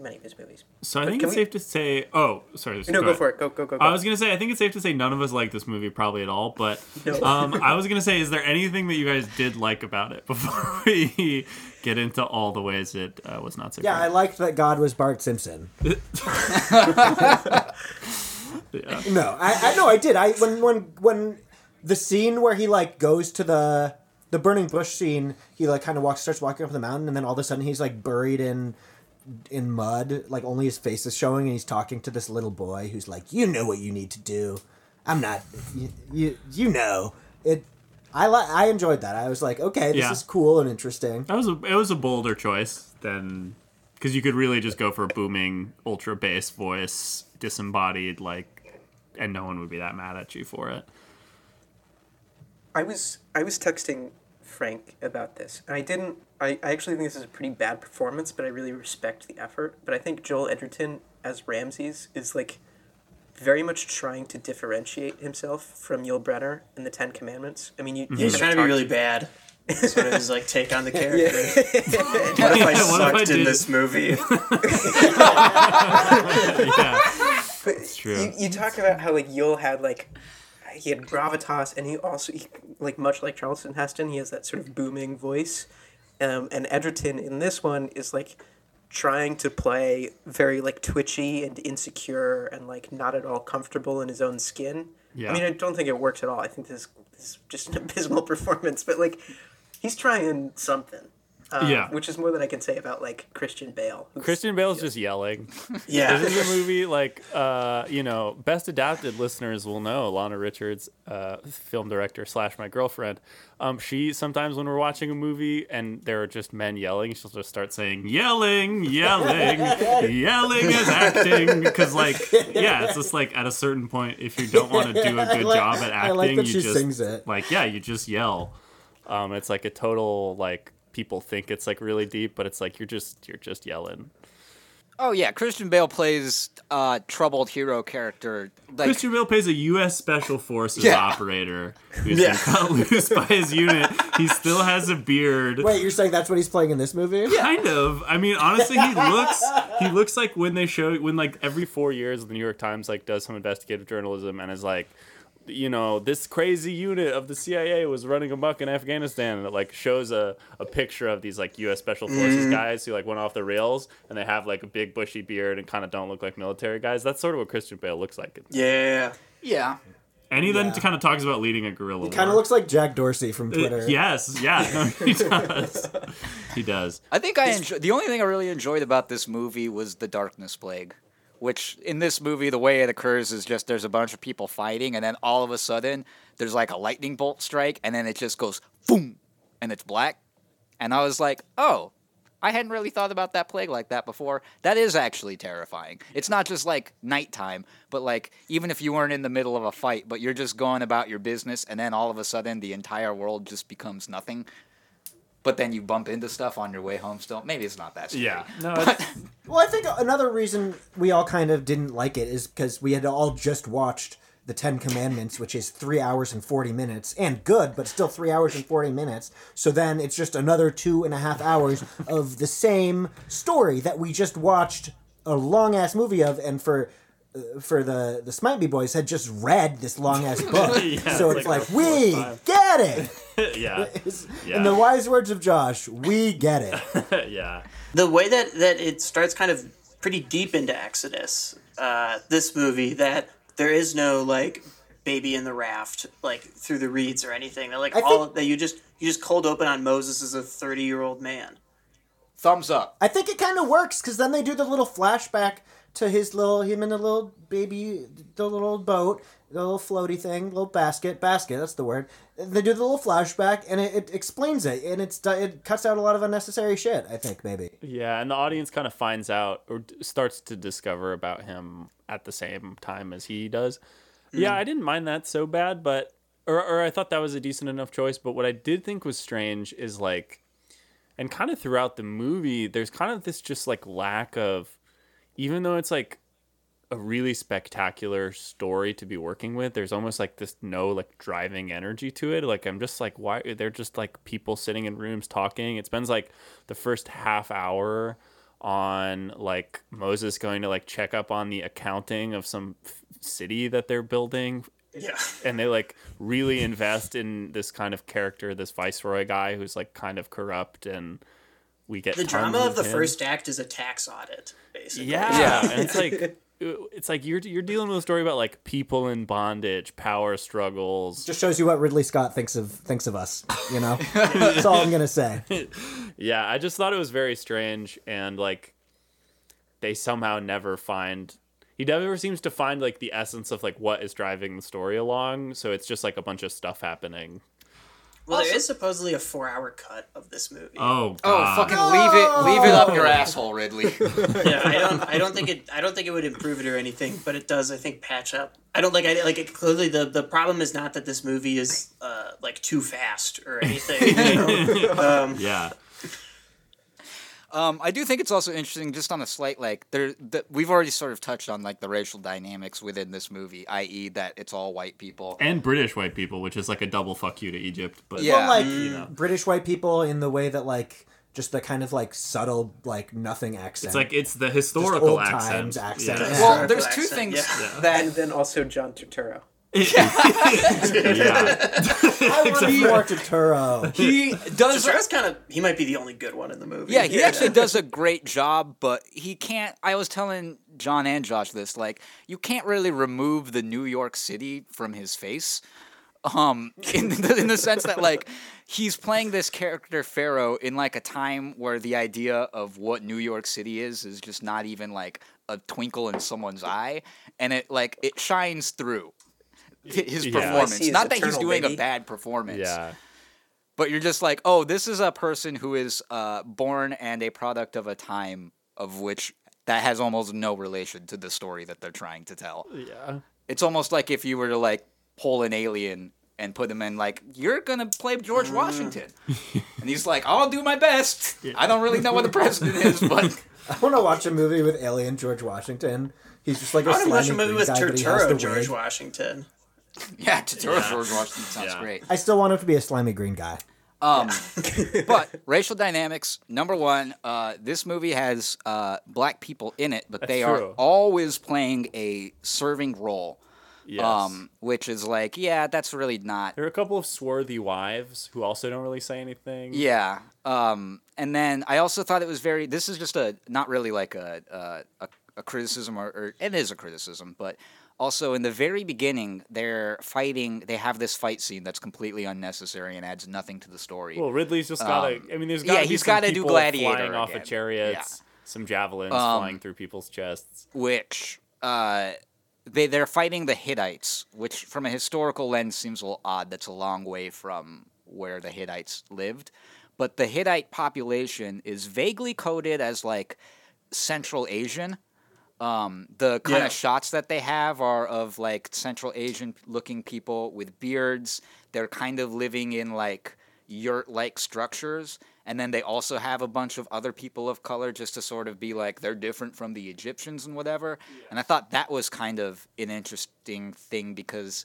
many of his movies so I But think it's we- safe to say. Oh, sorry. no go for it go go go, go. I was gonna say I think it's safe to say none of us like this movie probably at all, but [laughs] No. um, I was gonna say, is there anything that you guys did like about it [laughs] before we get into all the ways it uh, was not so Yeah, I liked that God was Bart Simpson. [laughs] Yeah. No, I, I no, I did. I when when when the scene where he like goes to the the burning bush scene. He like kind of walks, starts walking up the mountain, and then all of a sudden he's like buried in in mud, like only his face is showing, and he's talking to this little boy who's like, "You know what you need to do. I'm not. You you, you know it." I li- I enjoyed that. I was like, okay, this Yeah. is cool and interesting. That was a it was a bolder choice than because you could really just go for a booming ultra bass voice, disembodied like, and no one would be that mad at you for it. I was I was texting Frank about this, and I didn't. I, I actually think this is a pretty bad performance, but I really respect the effort. But I think Joel Edgerton as Ramses is like very much trying to differentiate himself from Yul Brynner in the Ten Commandments. I mean, you, mhm. you He's trying to be really bad. Sort of his like take on the [laughs] character. [laughs] Yeah. What if I What if I sucked in this movie? yeah, [laughs] But true. You, you talk about how like Yul had like he had gravitas, and he also he, like much like Charlton Heston, he has that sort of booming voice. Um, and Edgerton in this one is like trying to play very like twitchy and insecure and like not at all comfortable in his own skin. Yeah. I mean, I don't think it works at all. I think this, this is just an [laughs] abysmal performance, but like he's trying something. Uh, Yeah. which is more than I can say about like Christian Bale. who's- Christian Bale's just yelling. Yeah. [laughs] This is a movie like uh, you know, best adapted listeners will know Lana Richards, uh, film director slash my girlfriend. Um, she sometimes when we're watching a movie and there are just men yelling, she'll just start saying yelling, yelling, [laughs] yelling is acting. Because like, yeah, it's just like at a certain point, if you don't want to do a [laughs] good like- job at I acting, like that you she just sings it. like yeah, you just yell. Um, it's like a total like people think it's like really deep, but it's like you're just you're just yelling. Oh yeah, Christian Bale plays uh, troubled hero character. Like, Christian Bale plays a U.S. Special Forces Yeah. operator who's been cut loose by his unit. He still has a beard. Wait, you're saying that's what he's playing in this movie? Kind of. I mean, honestly, he looks he looks like when they show when like Every four years, the New York Times like does some investigative journalism and is like, you know, this crazy unit of the CIA was running amok in Afghanistan, and it like shows a, a picture of these like U.S. Special Forces guys who like went off the rails, and they have like a big bushy beard and kind of don't look like military guys. That's sort of what Christian Bale looks like. Yeah. yeah, and he then kind of talks about leading a guerrilla. He kind of looks like Jack Dorsey from Twitter. Uh, yes, yeah, no, [laughs] he does. He does. I think I enjoy. The only thing I really enjoyed about this movie was the darkness plague, which in this movie the way it occurs is just there's a bunch of people fighting, and then all of a sudden there's like a lightning bolt strike, and then it just goes boom, and it's black, and I was like, oh. I hadn't really thought about that plague like that before. That is actually terrifying. It's not just like nighttime, but like even if you weren't in the middle of a fight, but you're just going about your business, and then all of a sudden the entire world just becomes nothing but then you bump into stuff on your way home still. Maybe it's not that scary. Yeah, no, But [laughs] Well, I think another reason we all kind of didn't like it is because we had all just watched the Ten Commandments, which is three hours and 40 minutes, and good, but still three hours and 40 minutes. So then it's just another two and a half hours of the same story that we just watched a long ass movie of, and for. Uh, For the the Smite Me boys had just read this long ass [laughs] book, Yeah, so it's it's like like, we get it. [laughs] yeah, yeah. In the wise words of Josh, we get it. [laughs] yeah. the way that that it starts kind of pretty deep into Exodus, uh, this movie that there is no like baby in the raft like through the reeds or anything. They're like I all think- that you just you just cold open on Moses as a thirty year old man. thumbs up. I think it kind of works because then they do the little flashback to his little him in the little baby, the little boat, the little floaty thing, little basket, basket. That's the word. They do the little flashback and it, it explains it and it's it cuts out a lot of unnecessary shit. I think maybe. Yeah, and the audience kind of finds out or starts to discover about him at the same time as he does. Mm-hmm. Yeah, I didn't mind that so bad, but or or I thought that was a decent enough choice. But what I did think was strange is like, and kind of throughout the movie, there's kind of this just like lack of, even though it's like a really spectacular story to be working with there's almost like this no like driving energy to it. Like i'm just like why they're just like people sitting in rooms talking. It spends like the first half hour on like moses going to like check up on the accounting of some f- city that they're building. Yeah. and they like really invest in this kind of character this viceroy guy who's like kind of corrupt and we get The drama of the him. first act is a tax audit, basically. Yeah, and it's like [laughs] uh, it's like you're you're dealing with a story about like people in bondage, power struggles. Just shows you what Ridley Scott thinks of thinks of us. You know, [laughs] that's all I'm gonna say. Yeah, I just thought it was very strange and like they somehow never find he never seems to find like the essence of like what is driving the story along, so it's just like a bunch of stuff happening. Well, there is supposedly a four-hour cut of this movie. Oh, Oh, God. fucking leave it, leave it up your asshole, Ridley. [laughs] [laughs] yeah, I don't, I don't think it, I don't think it would improve it or anything, but it does, I think, patch up. I don't like, I like it, clearly the the problem is not that this movie is uh, like too fast or anything. You know? [laughs] um, Yeah. Um, I do think it's also interesting, just on a slight like there. The, we've already sort of touched on like the racial dynamics within this movie, i.e., that it's all white people. And British white people, which is like a double fuck you to Egypt. But Yeah. Well, like know. British white people in the way that like just the kind of like subtle like nothing accent. it's like it's the historical old accent. times accent. Yeah. Yeah. Well, there's two accent, things yeah. that And then also John Turturro. Yeah. I want more Turturro. he does. Turturro's kind of, he might be the only good one in the movie. Yeah, he actually does a great job, but he can't. I was telling John and Josh this, like, you can't really remove the New York City from his face. Um, in the, in the sense that like he's playing this character Pharaoh in like a time where the idea of what New York City is is just not even like a twinkle in someone's eye, and it like it shines through his Yeah. performance. Not it's that he's eternal, doing a bad performance Yeah. but you're just like, oh, this is a person who is uh, born and a product of a time of which that has almost no relation to the story that they're trying to tell. Yeah. It's almost like if you were to like pull an alien and put him in like, you're gonna play George Washington, and he's like, I'll do my best. I don't really know what the president is, [laughs] but I want to watch a movie with alien George Washington. He's just like a I want to watch a movie with guy, but he has the Turturro, George wig. Washington. [laughs] yeah, Turturro George Washington sounds Yeah. great. I still want him to be a slimy green guy. Um, [laughs] [laughs] but racial dynamics. Number one, uh, this movie has uh, black people in it, but That's they are always playing a serving role. Yes. Um, which is like, yeah, that's really not. there are a couple of swarthy wives who also don't really say anything. Yeah. Um, and then I also thought it was very. This is just a not really like a a, a, a criticism, or, or it is a criticism, but also in the very beginning, they're fighting. They have this fight scene that's completely unnecessary and adds nothing to the story. Well, Ridley's just gotta. Um, I mean, there's gotta be he's some gotta do Gladiator flying off again. of chariots, some javelins Um, flying through people's chests. which uh, they they're fighting the Hittites, which from a historical lens seems a little odd. That's a long way from where the Hittites lived, but the Hittite population is vaguely coded as like Central Asian. Um, the kind Yeah. of shots that they have are of like Central Asian looking people with beards. They're kind of living in like yurt like structures. And then they also have a bunch of other people of color just to sort of be like they're different from the Egyptians and whatever. And I thought that was kind of an interesting thing because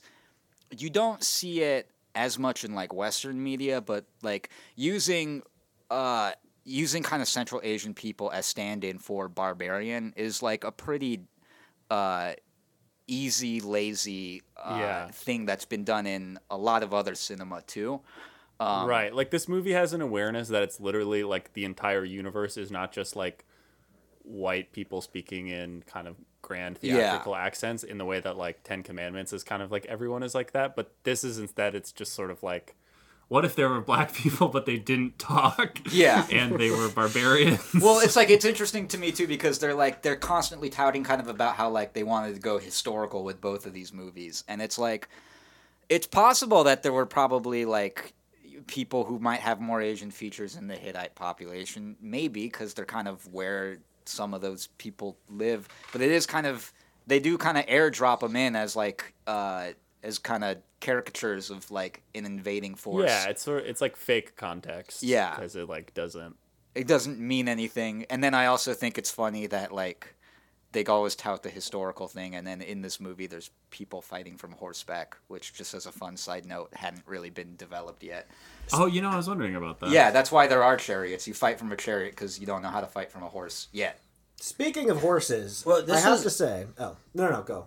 you don't see it as much in like Western media, but like using uh using kind of Central Asian people as stand-in for barbarian is like a pretty uh easy, lazy uh, Yeah. thing that's been done in a lot of other cinema too. Um, right. Like this movie has an awareness that it's literally like the entire universe is not just like white people speaking in kind of grand Yeah. theatrical accents in the way that like Ten Commandments is kind of like everyone is like that. But this is instead it's just sort of like What if there were black [laughs] people but they didn't talk? Yeah. [laughs] And they were barbarians. well, it's like it's interesting to me too because they're like they're constantly touting kind of about how like they wanted to go historical with both of these movies, and it's like it's possible that there were probably like people who might have more Asian features in the Hittite population, maybe because they're kind of where some of those people live, but it is kind of they do kind of airdrop them in as like uh as kind of caricatures of like an invading force. yeah, it's sort it's like fake context. Yeah. because it like doesn't. it doesn't mean anything. And then I also think it's funny that like they always tout the historical thing, and then in this movie there's people fighting from horseback, which just as a fun side note hadn't really been developed yet. oh, you know, I was wondering about that. Yeah, that's why there are chariots. You fight from a chariot because you don't know how to fight from a horse yet. Speaking of horses, Well, I this have is- to say. Oh no, no, no, go.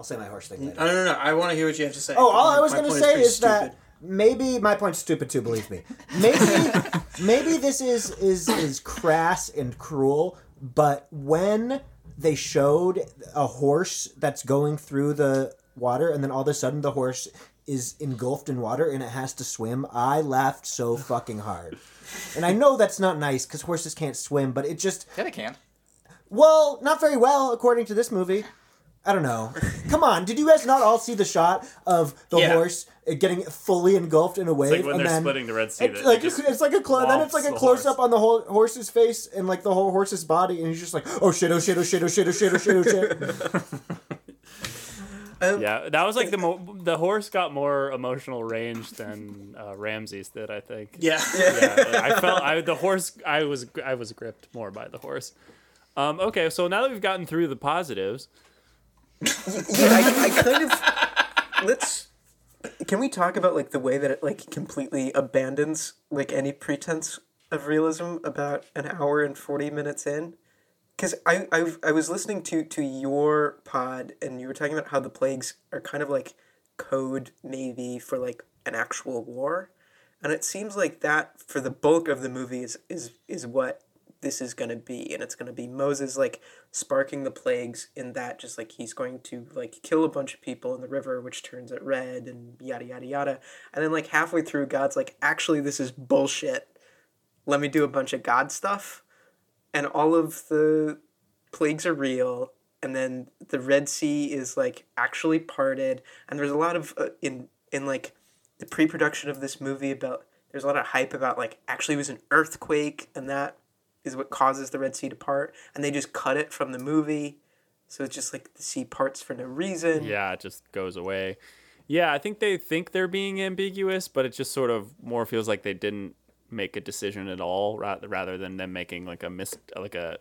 I'll say my horse thing later. No, no, no. I want to hear what you have to say. Oh, all I was going to say pretty is that maybe my point's stupid too. Believe me. Maybe [laughs] maybe this is is is crass and cruel, but when they showed a horse that's going through the water, and then all of a sudden the horse is engulfed in water and it has to swim. I laughed so fucking hard. And I know that's not nice because horses can't swim, but it just Yeah, they can. well, not very well according to this movie. I don't know. [laughs] Come on, did you guys not all see the shot of the Yeah. horse uh, getting fully engulfed in a wave? like when and they're then splitting the Red Sea, It's that like it just it's like a clo- then it's like a whomps the close up on the whole horse's face and like the whole horse's body, and he's just like, oh shit, oh shit, oh shit, oh shit, oh shit, oh shit, oh shit. [laughs] Yeah, that was like the mo- the horse got more emotional range than uh, Ramses did. I think. Yeah. yeah, [laughs] I felt I the horse. I was I was gripped more by the horse. Um, okay, so now that we've gotten through the positives, yeah, I, I kind of let's. Can we talk about like the way that it like completely abandons like any pretense of realism about an hour and forty minutes in? Because I, I I was listening to to your pod and you were talking about how the plagues are kind of like code maybe for like an actual war, and it seems like that for the bulk of the movie is is is what this is going to be and it's going to be moses like sparking the plagues in that just like he's going to like kill a bunch of people in the river which turns it red and yada yada yada. And then like halfway through god's like actually this is bullshit. Let me do a bunch of god stuff and all of the plagues are real and then the red sea is like actually parted. And there's a lot of uh, in in like the pre-production of this movie about there's a lot of hype about like actually it was an earthquake and that is what causes the red sea to part and they just cut it from the movie so it's just like the sea parts for no reason yeah, it just goes away. Yeah, I think they think they're being ambiguous, but it just sort of more feels like they didn't make a decision at all, rather rather than them making like a mis like a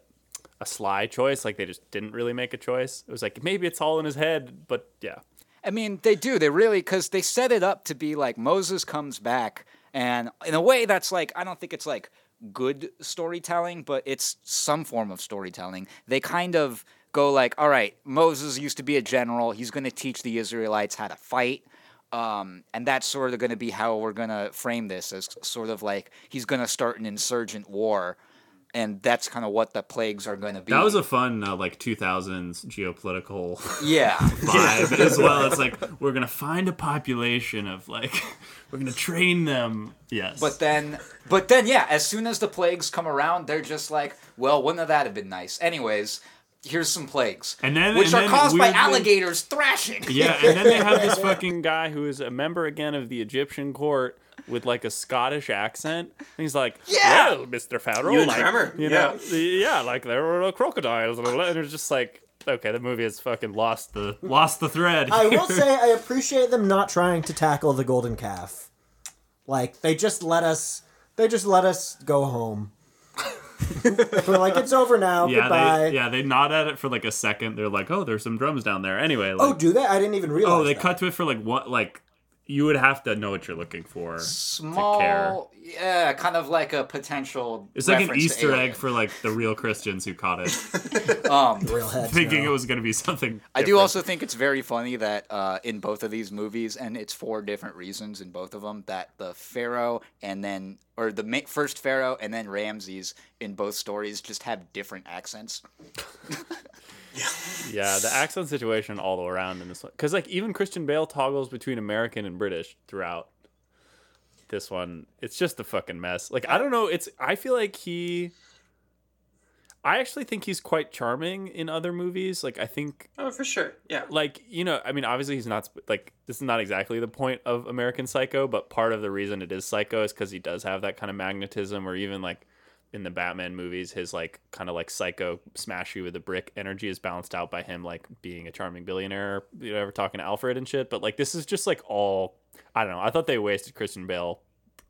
a sly choice. Like they just didn't really make a choice. It was like maybe it's all in his head, but yeah. I mean, they do. They really because they set it up to be like Moses comes back, and in a way, that's like I don't think it's like good storytelling, but it's some form of storytelling. They kind of go like, all right, Moses used to be a general. He's going to teach the Israelites how to fight. Um, and that's sort of going to be how we're going to frame this as sort of like he's going to start an insurgent war. And that's kind of what the plagues are going to be. That was a fun uh, like 2000s geopolitical yeah. [laughs] vibe as well. It's like we're gonna find a population of like [laughs] we're gonna train them. Yes, But then, but then, yeah. As soon as the plagues come around, they're just like, well, wouldn't that have been nice? Anyways, here's some plagues, And then- which and are then caused by alligators thrashing. yeah, And then they have this [laughs] fucking guy who is a member again of the Egyptian court with like a Scottish accent. And he's like, Yeah! well, Mr. Pharaoh, You, like, Tremor, you know, yeah, like there were crocodiles, and it's just like, okay, the movie has fucking lost the. lost the thread. I will [laughs] say I appreciate them not trying to tackle the golden calf. Like they just let us they just let us go home. [laughs] We're like it's over now. yeah, Goodbye. they yeah they nod at it for like a second. They're like, oh, there's some drums down there. Anyway, oh, like, oh, do they? I didn't even oh, realize. oh, they that. cut to it for like what like you would have to know what you're looking for. care. Small, yeah, kind of like a potential. It's like an Easter egg for like the real Christians who caught it, [laughs] Um, real heads. thinking no. it was going to be something. I do also think it's very funny that uh, in both of these movies, and it's for different reasons in both of them, that the Pharaoh and then, or the ma- first Pharaoh and then Ramses in both stories just have different accents. [laughs] Yeah, yeah, the accent situation all the way around in this one, because like even Christian Bale toggles between American and British throughout this one. It's just a fucking mess. Like I don't know. It's I feel like he. I actually think he's quite charming in other movies. Like I think Oh, for sure. Yeah. like you know i mean obviously he's not like this is not exactly the point of american psycho but part of the reason it is psycho is because he does have that kind of magnetism or even like in the batman movies his like kind of like psycho smash you with a brick energy is balanced out by him like being a charming billionaire you know ever talking to alfred and shit but like this is just like all i don't know i thought they wasted christian bale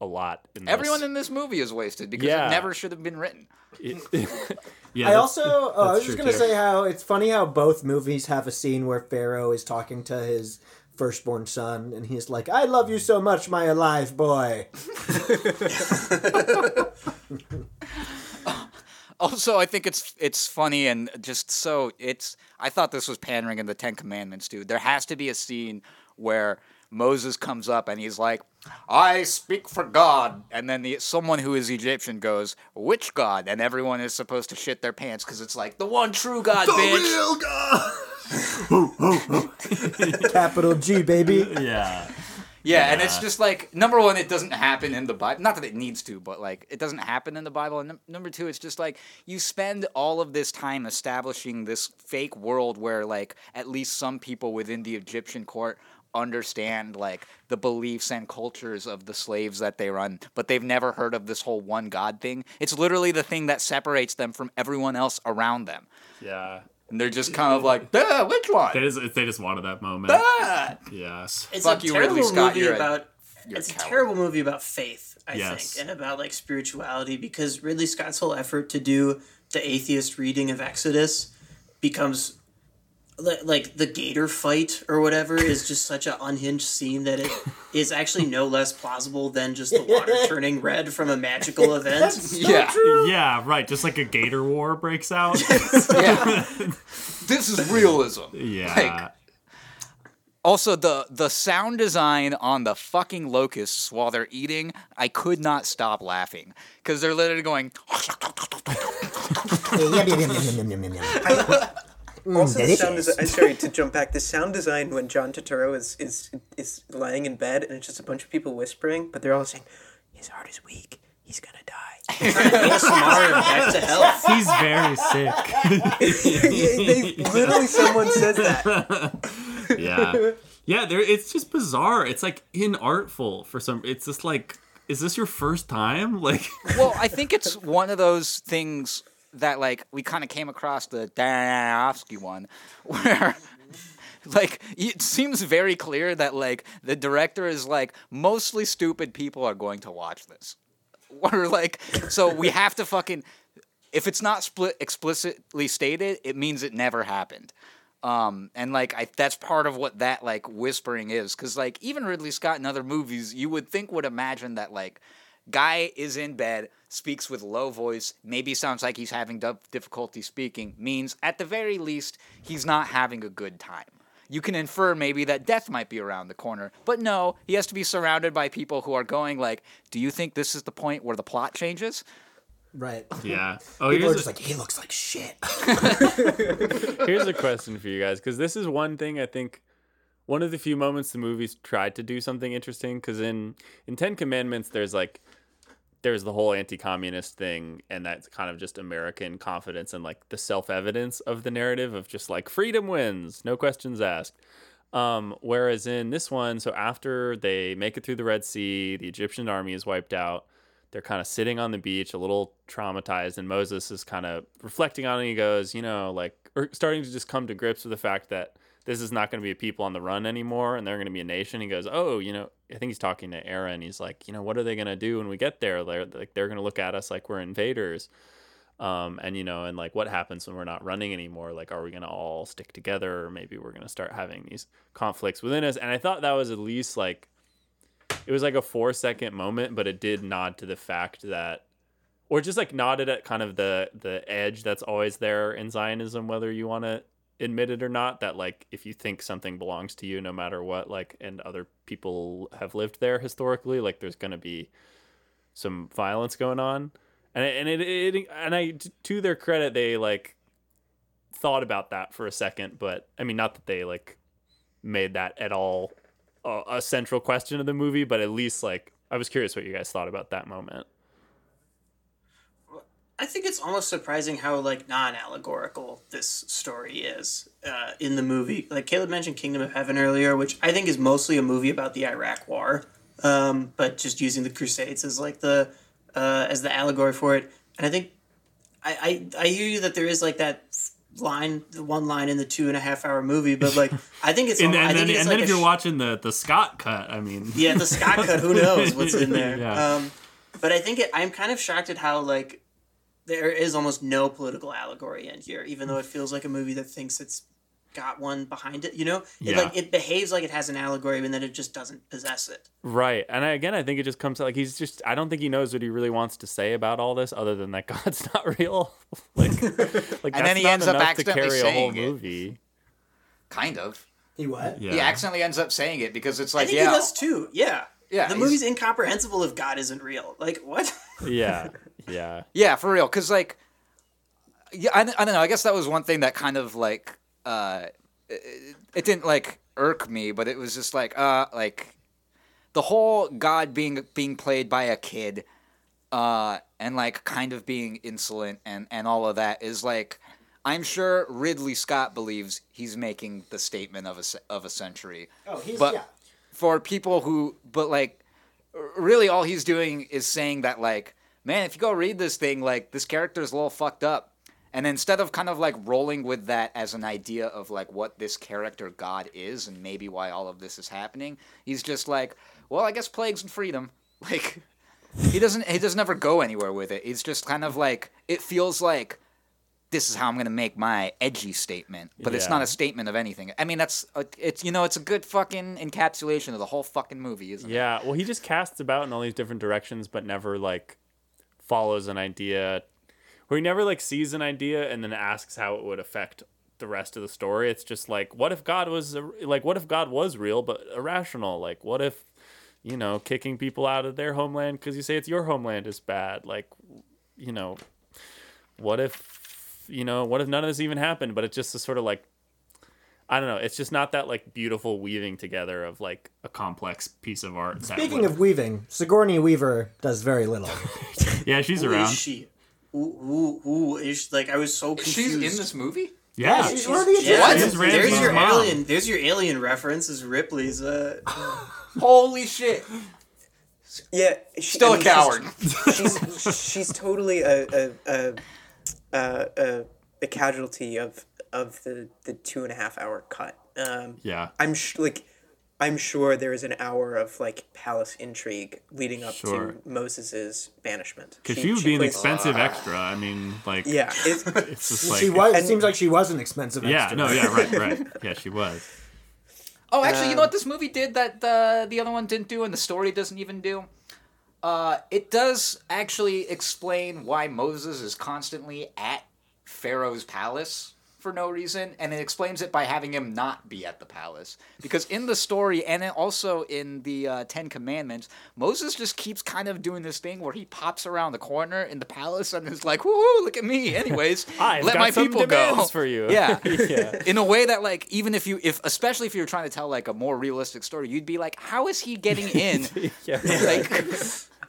a lot in this. Everyone in this movie is wasted because Yeah. it never should have been written. [laughs] [laughs] Yeah, I also oh, I was just gonna too. say how it's funny how both movies have a scene where Pharaoh is talking to his firstborn son and he's like, I love you so much, my alive boy. [laughs] Also, I think it's it's funny and just so it's. I thought this was pandering in the Ten Commandments, dude. There has to be a scene where Moses comes up and he's like, "I speak for God," and then the, someone who is Egyptian goes, "Which God?" And everyone is supposed to shit their pants because it's like the one true God, the bitch. [laughs] Capital G, baby. Yeah. Yeah, and it's just like number one, it doesn't happen in the Bible. Not that it needs to, but like it doesn't happen in the Bible. And num- number two, it's just like you spend all of this time establishing this fake world where like at least some people within the Egyptian court understand like the beliefs and cultures of the slaves that they run, but they've never heard of this whole one God thing. It's literally the thing that separates them from everyone else around them. Yeah. And they're just kind of like, Duh, which one? They just they just wanted that moment. Ah! Yes. It's Fuck a you, terrible Ridley Scott, movie you're a- about. you're a it's a coward. terrible movie about faith, I Yes. think, and about like spirituality because Ridley Scott's whole effort to do the atheist reading of Exodus becomes li- like the gator fight or whatever is just such an unhinged scene that it is actually no less plausible than just the water turning red from a magical [laughs] event. yeah. Yeah, right. Just like a gator war breaks out. [laughs] yeah. [laughs] this is realism. Yeah. Like, also, the the sound design on the fucking locusts while they're eating, I could not stop laughing because they're literally going. Also, the sound design. Uh, sorry to jump back. The sound design when John Turturro is is is lying in bed and it's just a bunch of people whispering, but they're all saying, "His heart is weak. He's gonna die." [laughs] Back to health. He's very sick. [laughs] they, literally, someone says that. [laughs] yeah. Yeah, there it's just bizarre. It's like inartful for some it's just like is this your first time? Like Well, I think it's one of those things that like we kind of came across the Aronofsky one, [laughs] where like it seems very clear that like the director is like mostly stupid people are going to watch this, [laughs] or like so we have to fucking if it's not split explicitly stated, it means it never happened. Um, and like I, that's part of what that like whispering is, because like even Ridley Scott in other movies, you would think would imagine that like guy is in bed, speaks with low voice, maybe sounds like he's having difficulty speaking, means at the very least he's not having a good time. You can infer maybe that death might be around the corner, but no, he has to be surrounded by people who are going like, "Do you think this is the point where the plot changes?" Right. Yeah. [laughs] Oh, People are just a, like, he looks like shit. [laughs] here's a question for you guys because this is one thing I think one of the few moments the movies tried to do something interesting because in in Ten Commandments there's like there's the whole anti-communist thing and that's kind of just American confidence and like the self-evidence of the narrative of just like freedom wins, no questions asked. Um, whereas in this one, so after they make it through the Red Sea, the Egyptian army is wiped out. They're kind of sitting on the beach, a little traumatized, and Moses is kind of reflecting on it. And he goes, you know, like, or starting to just come to grips with the fact that this is not going to be a people on the run anymore, and they're going to be a nation. He goes, oh, you know, I think he's talking to Aaron. He's like, you know, what are they going to do when we get there? They're like, they're going to look at us like we're invaders. Um, and you know, and like what happens when we're not running anymore? Like, are we gonna all stick together, or maybe we're gonna start having these conflicts within us? And I thought that was at least like it was like a four second moment, but it did nod to the fact that, or just like nodded at kind of the the edge that's always there in Zionism, whether you want to admit it or not. That like if you think something belongs to you, no matter what, like and other people have lived there historically, like there's gonna be some violence going on and it, and it, it and I to their credit they like thought about that for a second but I mean not that they like made that at all a, a central question of the movie but at least like I was curious what you guys thought about that moment I think it's almost surprising how like non-allegorical this story is uh, in the movie. Like Caleb mentioned Kingdom of Heaven earlier, which I think is mostly a movie about the Iraq War, um, but just using the Crusades as like the uh, as the allegory for it. And I think I, I I hear you that there is like that line, the one line in the two and a half hour movie, but like [laughs] I think it's and, almo- I and think then, it's and like then if you're sh- watching the the Scott cut, I mean, yeah, the Scott cut. Who [laughs] knows what's in there? Yeah. Um, but I think it, I'm kind of shocked at how like there is almost no political allegory in here, even though it feels like a movie that thinks it's got one behind it. You know, it, Yeah. like it behaves like it has an allegory, and then it just doesn't possess it. right and I, again I think it just comes to like he's just I don't think he knows what he really wants to say about all this other than that [laughs] God's not real [laughs] like [laughs] like And then he ends up enough to accidentally carry a whole saying it. movie Kind of. He what? Yeah. He accidentally ends up saying it because it's I like, think yeah, he does too. Yeah. Yeah, The he's- movie's incomprehensible if God isn't real. Like what? Yeah, yeah. Yeah, for real. Because like, yeah, I, I don't know. I guess that was one thing that kind of like, uh, it, it didn't like irk me, but it was just like, uh, like the whole God being being played by a kid, uh, and like kind of being insolent and and all of that is like. I'm sure Ridley Scott believes he's making the statement of a of a century. Oh, he's But- yeah. for people who but like really all he's doing is saying that like man if you go read this thing like this character is a little fucked up and instead of kind of like rolling with that as an idea of like what this character god is and maybe why all of this is happening he's just like well i guess plagues and freedom [laughs] like he doesn't he doesn't ever go anywhere with it he's just kind of like it feels like this is how I'm gonna make my edgy statement, but it's not a statement of anything. I mean, that's a, it's you know, it's a good fucking encapsulation of the whole fucking movie, isn't it? Yeah, well, he just casts about in all these different directions, but never like follows an idea, where he never like sees an idea and then asks how it would affect the rest of the story. It's just like, what if God was like, what if God was real but irrational? Like, what if you know, kicking people out of their homeland because you say it's your homeland is bad? Like, you know, what if you know, what if none of this even happened? But it's just a sort of like. I don't know. It's just not that like beautiful weaving together of like a complex piece of art. Speaking of weaving, Sigourney Weaver does very little. [laughs] yeah, she's Who around. is she? Who, who, who is like? I was so confused. She's in this movie. Yeah, she's one of the Yeah, What? there's, She's there's Ramses' your mom. alien. There's your alien reference. Is Ripley's? Uh, [laughs] Holy shit! Yeah, she, Still I a mean, she's- coward. She's, [laughs] she's totally a a, a, a, a, a casualty of of the, the two and a half hour cut. Um, yeah. I'm sh- like, I'm sure there is an hour of like palace intrigue leading up Sure. to Moses's banishment. Because she, would be an plays- expensive extra. I mean, like, Yeah, [laughs] it's, it's [laughs] just like, she was. It seems like she was an expensive. yeah, extra. no, yeah, right, [laughs] right. Yeah, she was. Oh, actually, you know what this movie did that uh, the other one didn't do, and the story doesn't even do. Uh, it does actually explain why Moses is constantly at Pharaoh's palace for no reason, and it explains it by having him not be at the palace. Because in the story, and also in the uh, Ten Commandments, Moses just keeps kind of doing this thing where he pops around the corner in the palace and is like, "Woohoo! Look at me!" Anyways, [laughs] let my people go for you. [laughs] Yeah, [laughs] yeah. in a way that like even if you if especially if you're trying to tell like a more realistic story you'd be like how is he getting in yeah. like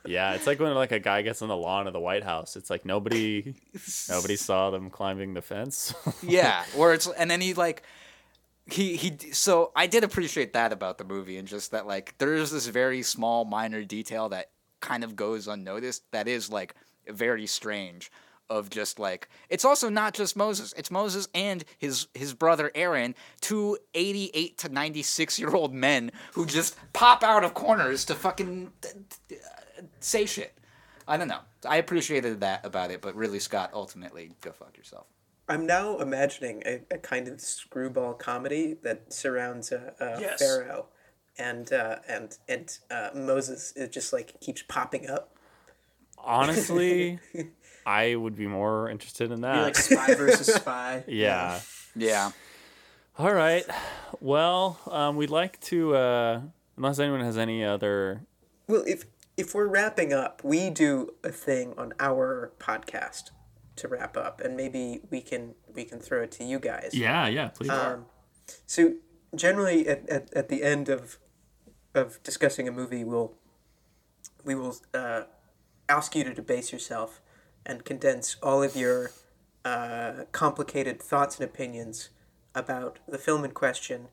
Yeah, it's like when like a guy gets on the lawn of the White House. It's like nobody, nobody [laughs] saw them climbing the fence. [laughs] yeah where it's and then he like he he so i did appreciate that about the movie and just that like there's this very small minor detail that kind of goes unnoticed that is like very strange of just like it's also not just Moses it's Moses and his his brother Aaron two 88 to 96 year old men who just pop out of corners to fucking say shit I don't know I appreciated that about it but really Scott ultimately go fuck yourself I'm now imagining a, a kind of screwball comedy that surrounds a, a Yes. pharaoh, and uh, and and uh, Moses It just like keeps popping up. Honestly, [laughs] I would be more interested in be that. like spy versus [laughs] spy. yeah. yeah All right. Well, um, we'd like to, uh, unless anyone has any other. Well, if if we're wrapping up, we do a thing on our podcast to wrap up, and maybe we can we can throw it to you guys. Yeah, yeah, please. Um, so generally, at, at, at the end of of discussing a movie, we'll we will uh, ask you to debase yourself and condense all of your uh, complicated thoughts and opinions about the film in question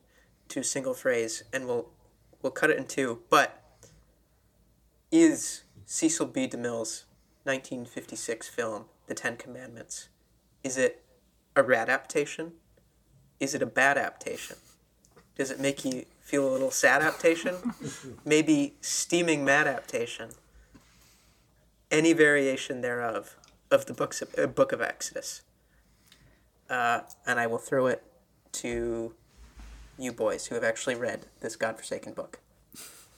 to a single phrase, and we'll we'll cut it in two. But is Cecil B. DeMille's 1956 film, The Ten Commandments, is it a rad adaptation? Is it a bad adaptation? Does it make you feel a little sad adaptation? [laughs] Maybe steaming mad adaptation? Any variation thereof of the books of, uh, book of Exodus. Uh, and I will throw it to you boys who have actually read this godforsaken book.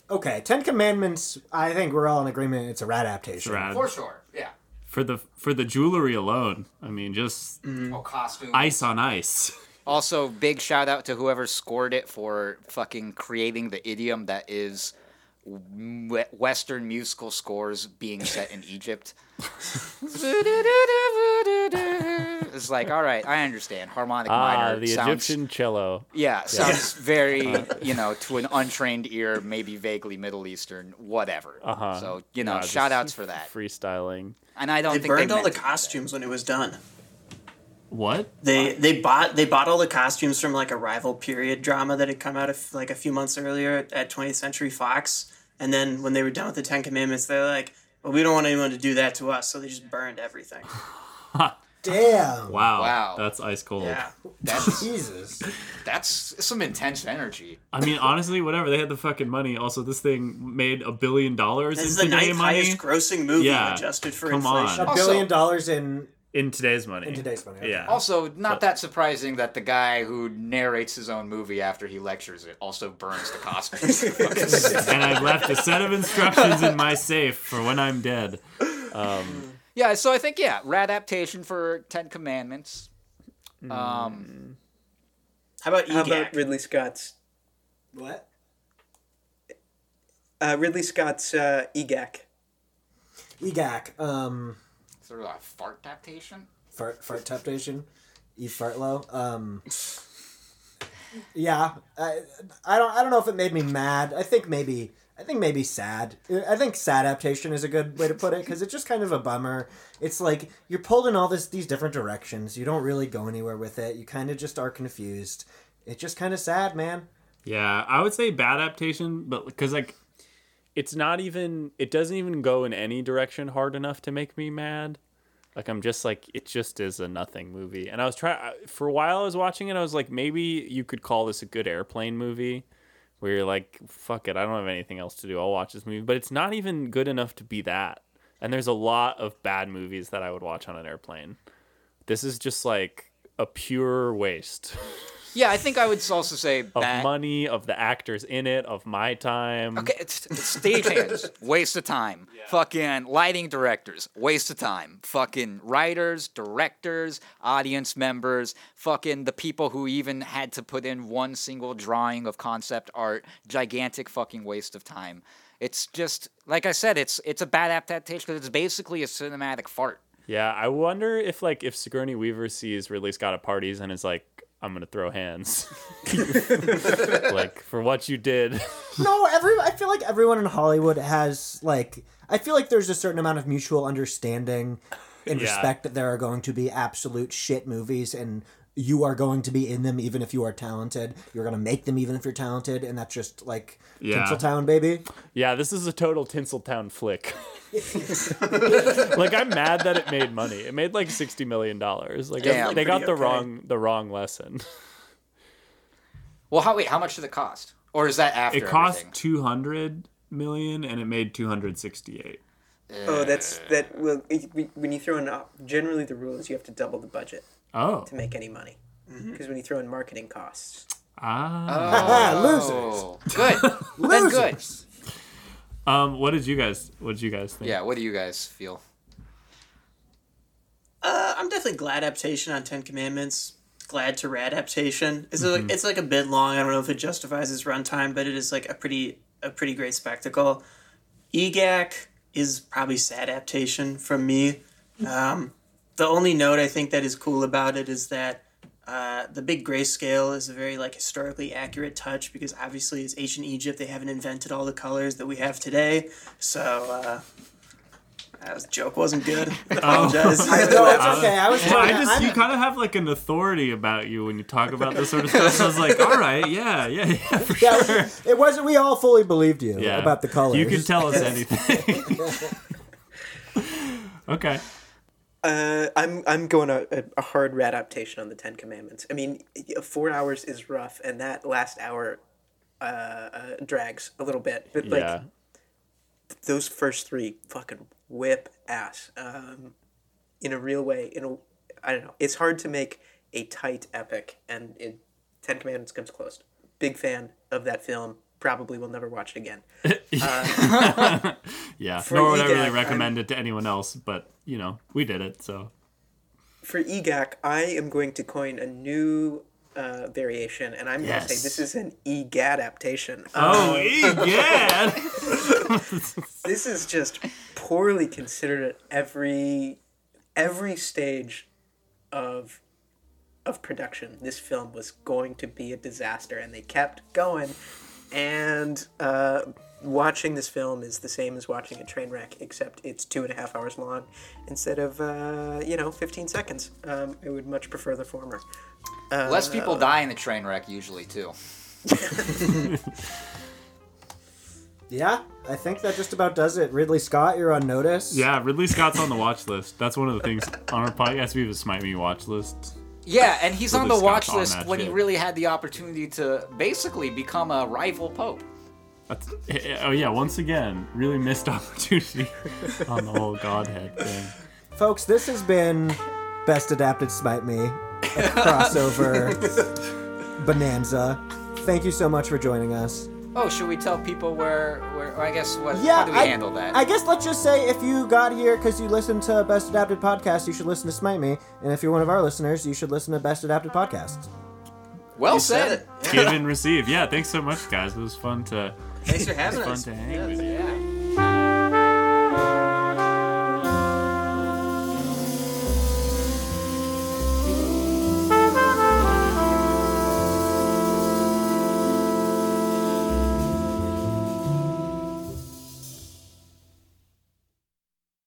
Okay, Ten Commandments. I think we're all in agreement. It's a rat adaptation. Rad. for sure yeah For the for the jewelry alone, I mean, just mm. oh costume ice on ice. [laughs] Also, big shout out to whoever scored it for fucking creating the idiom that is we- Western musical scores being set in Egypt. [laughs] it's like, all right, I understand. Harmonic Ah, minor the sounds, Egyptian cello. Yeah, sounds [laughs] very, you know, to an untrained ear, maybe vaguely Middle Eastern, whatever. Uh huh. So, you know, shout outs for that. Freestyling. And I don't think. They think burned they all the meant to do that. costumes when it was done. What? They they bought they bought all the costumes from like a rival period drama that had come out of like a few months earlier at 20th Century Fox, and then when they were done with the Ten Commandments, they're like, "Well, we don't want anyone to do that to us," so they just burned everything. [laughs] Damn. Wow. Wow. That's ice cold. Yeah, That's, [laughs] Jesus. that's some intense energy. I mean, honestly, whatever. They had the fucking money. Also, this thing made a billion dollars this in is the today's ninth money. highest grossing movie Yeah. adjusted for Come on. inflation. A Also- billion dollars in In today's money. in today's money. okay. Yeah. Also, not that surprising that the guy who narrates his own movie after he lectures it also burns the costumes. [laughs] and I've left a set of instructions in my safe for when I'm dead. Um, yeah, so I think yeah, adaptation for Ten Commandments. Um, How about How about Ridley Scott's What? uh, Ridley Scott's uh, EGAC? EGAC. Um, sort of a fart adaptation. fart fart temptation. Eve Fartlow. Um. [laughs] Yeah, I, I don't I don't know if it made me mad. I think maybe I think maybe sad. I think sad adaptation is a good way to put it because it's just kind of a bummer. It's like you're pulled in all this these different directions. You don't really go anywhere with it. You kind of just are confused. It's just kind of sad, man. Yeah, I would say bad adaptation, but because like It's not even. It doesn't even go in any direction hard enough to make me mad. Like I'm just like it just is a nothing movie. And I was trying for a while. I was watching it. I was like, maybe you could call this a good airplane movie, where you're like, fuck it, I don't have anything else to do. I'll watch this movie. But it's not even good enough to be that. And there's a lot of bad movies that I would watch on an airplane. This is just like a pure waste [laughs] Yeah, I think I would also say of that. money, of the actors in it, of my time. Okay, it's, it's stagehands, [laughs] waste of time. Fucking lighting directors, waste of time. Fucking writers, directors, audience members, fucking the people who even had to put in one single drawing of concept art, gigantic fucking waste of time. It's just like I said, it's it's a bad adaptation because it's basically a cinematic fart. Yeah, I wonder if like if Sigourney Weaver sees Ridley Scott at parties and is like, "I'm gonna throw hands," [laughs] like for what you did. No, every I feel like everyone in Hollywood has like I feel like there's a certain amount of mutual understanding and Yeah. respect that there are going to be absolute shit movies and you are going to be in them even if you are talented. You're going to make them even if you're talented and that's just like Yeah. Tinseltown baby. Yeah, this is a total Tinseltown flick. [laughs] [laughs] like I'm mad that it made money. It made like sixty million dollars. Like Damn. they got the okay. wrong the wrong lesson. Well, how wait? How much did it cost? Or is that after it cost two hundred million and it made two hundred sixty-eight. Oh, that's that. Well, when you throw in uh, generally the rule is you have to double the budget Oh, to make any money. Because when you throw in marketing costs, ah. Oh, good. Then good. Um, what did you guys? What did you guys think? Yeah. What do you guys feel? Uh, I'm definitely glad adaptation on Ten Commandments. Glad to adaptation. It's like it's like a bit long. I don't know if it justifies its runtime, but it is like a pretty a pretty great spectacle. EGAC is probably sad adaptation from me. Um, the only note I think that is cool about it is that uh, the big grayscale is a very like historically accurate touch because obviously it's ancient Egypt. They haven't invented all the colors that we have today. So uh, that was, joke wasn't good. [laughs] I apologize. [laughs] No, it's okay. I was Well, I trying to, just I'm- you kind of have like an authority about you when you talk about this sort of stuff. So I was like, all right, yeah, yeah, yeah, for [laughs] yeah, sure. it wasn't we all fully believed you Yeah, about the colors. You can tell us anything. okay. Uh, I'm I'm going a, a, hard adaptation on the Ten Commandments. I mean, four hours is rough, and that last hour uh, uh, drags a little bit. But like yeah. those first three, fucking whip ass. Um, in a real way. In a, I don't know. It's hard to make a tight epic, and it, Ten Commandments comes close. Big fan of that film. Probably will never watch it again. [laughs] [laughs] Yeah. For Nor would I EGAC, really I'm- recommend it to anyone else, but you know, we did it, so For EGAC, I am going to coin a new uh, variation, and I'm going to say this is an EGAD adaptation. Oh, Um, egad! [laughs] this is just poorly considered at every every stage of of production. This film was going to be a disaster, and they kept going. And uh, watching this film is the same as watching a train wreck, except it's two and a half hours long instead of uh, you know 15 seconds. Um, I would much prefer the former. Less people die in a train wreck usually too. [laughs] Yeah, I think that just about does it. Ridley Scott, you're on notice. yeah, Ridley Scott's on the watch list. That's one of the things on our podcast. We have a Smite Me watch list. Yeah, and he's on the watch on list that when he really had the opportunity to basically become a rival pope. That's, eh, oh yeah, once again, really missed [laughs] opportunity on the whole Godhead thing. Folks, this has been Best Adapted Smite Me, a crossover [laughs] bonanza. Thank you so much for joining us. Oh, should we tell people where? Where? Or I guess what? Yeah, how do we I, handle that? I guess let's just say if you got here because you listened to Best Adapted Podcast, you should listen to Smite Me. And if you're one of our listeners, you should listen to Best Adapted Podcast. well You said. said. Give and receive. Yeah, thanks so much, guys. It was fun to Thanks for having fun us. to hang Yeah. with you. Yeah.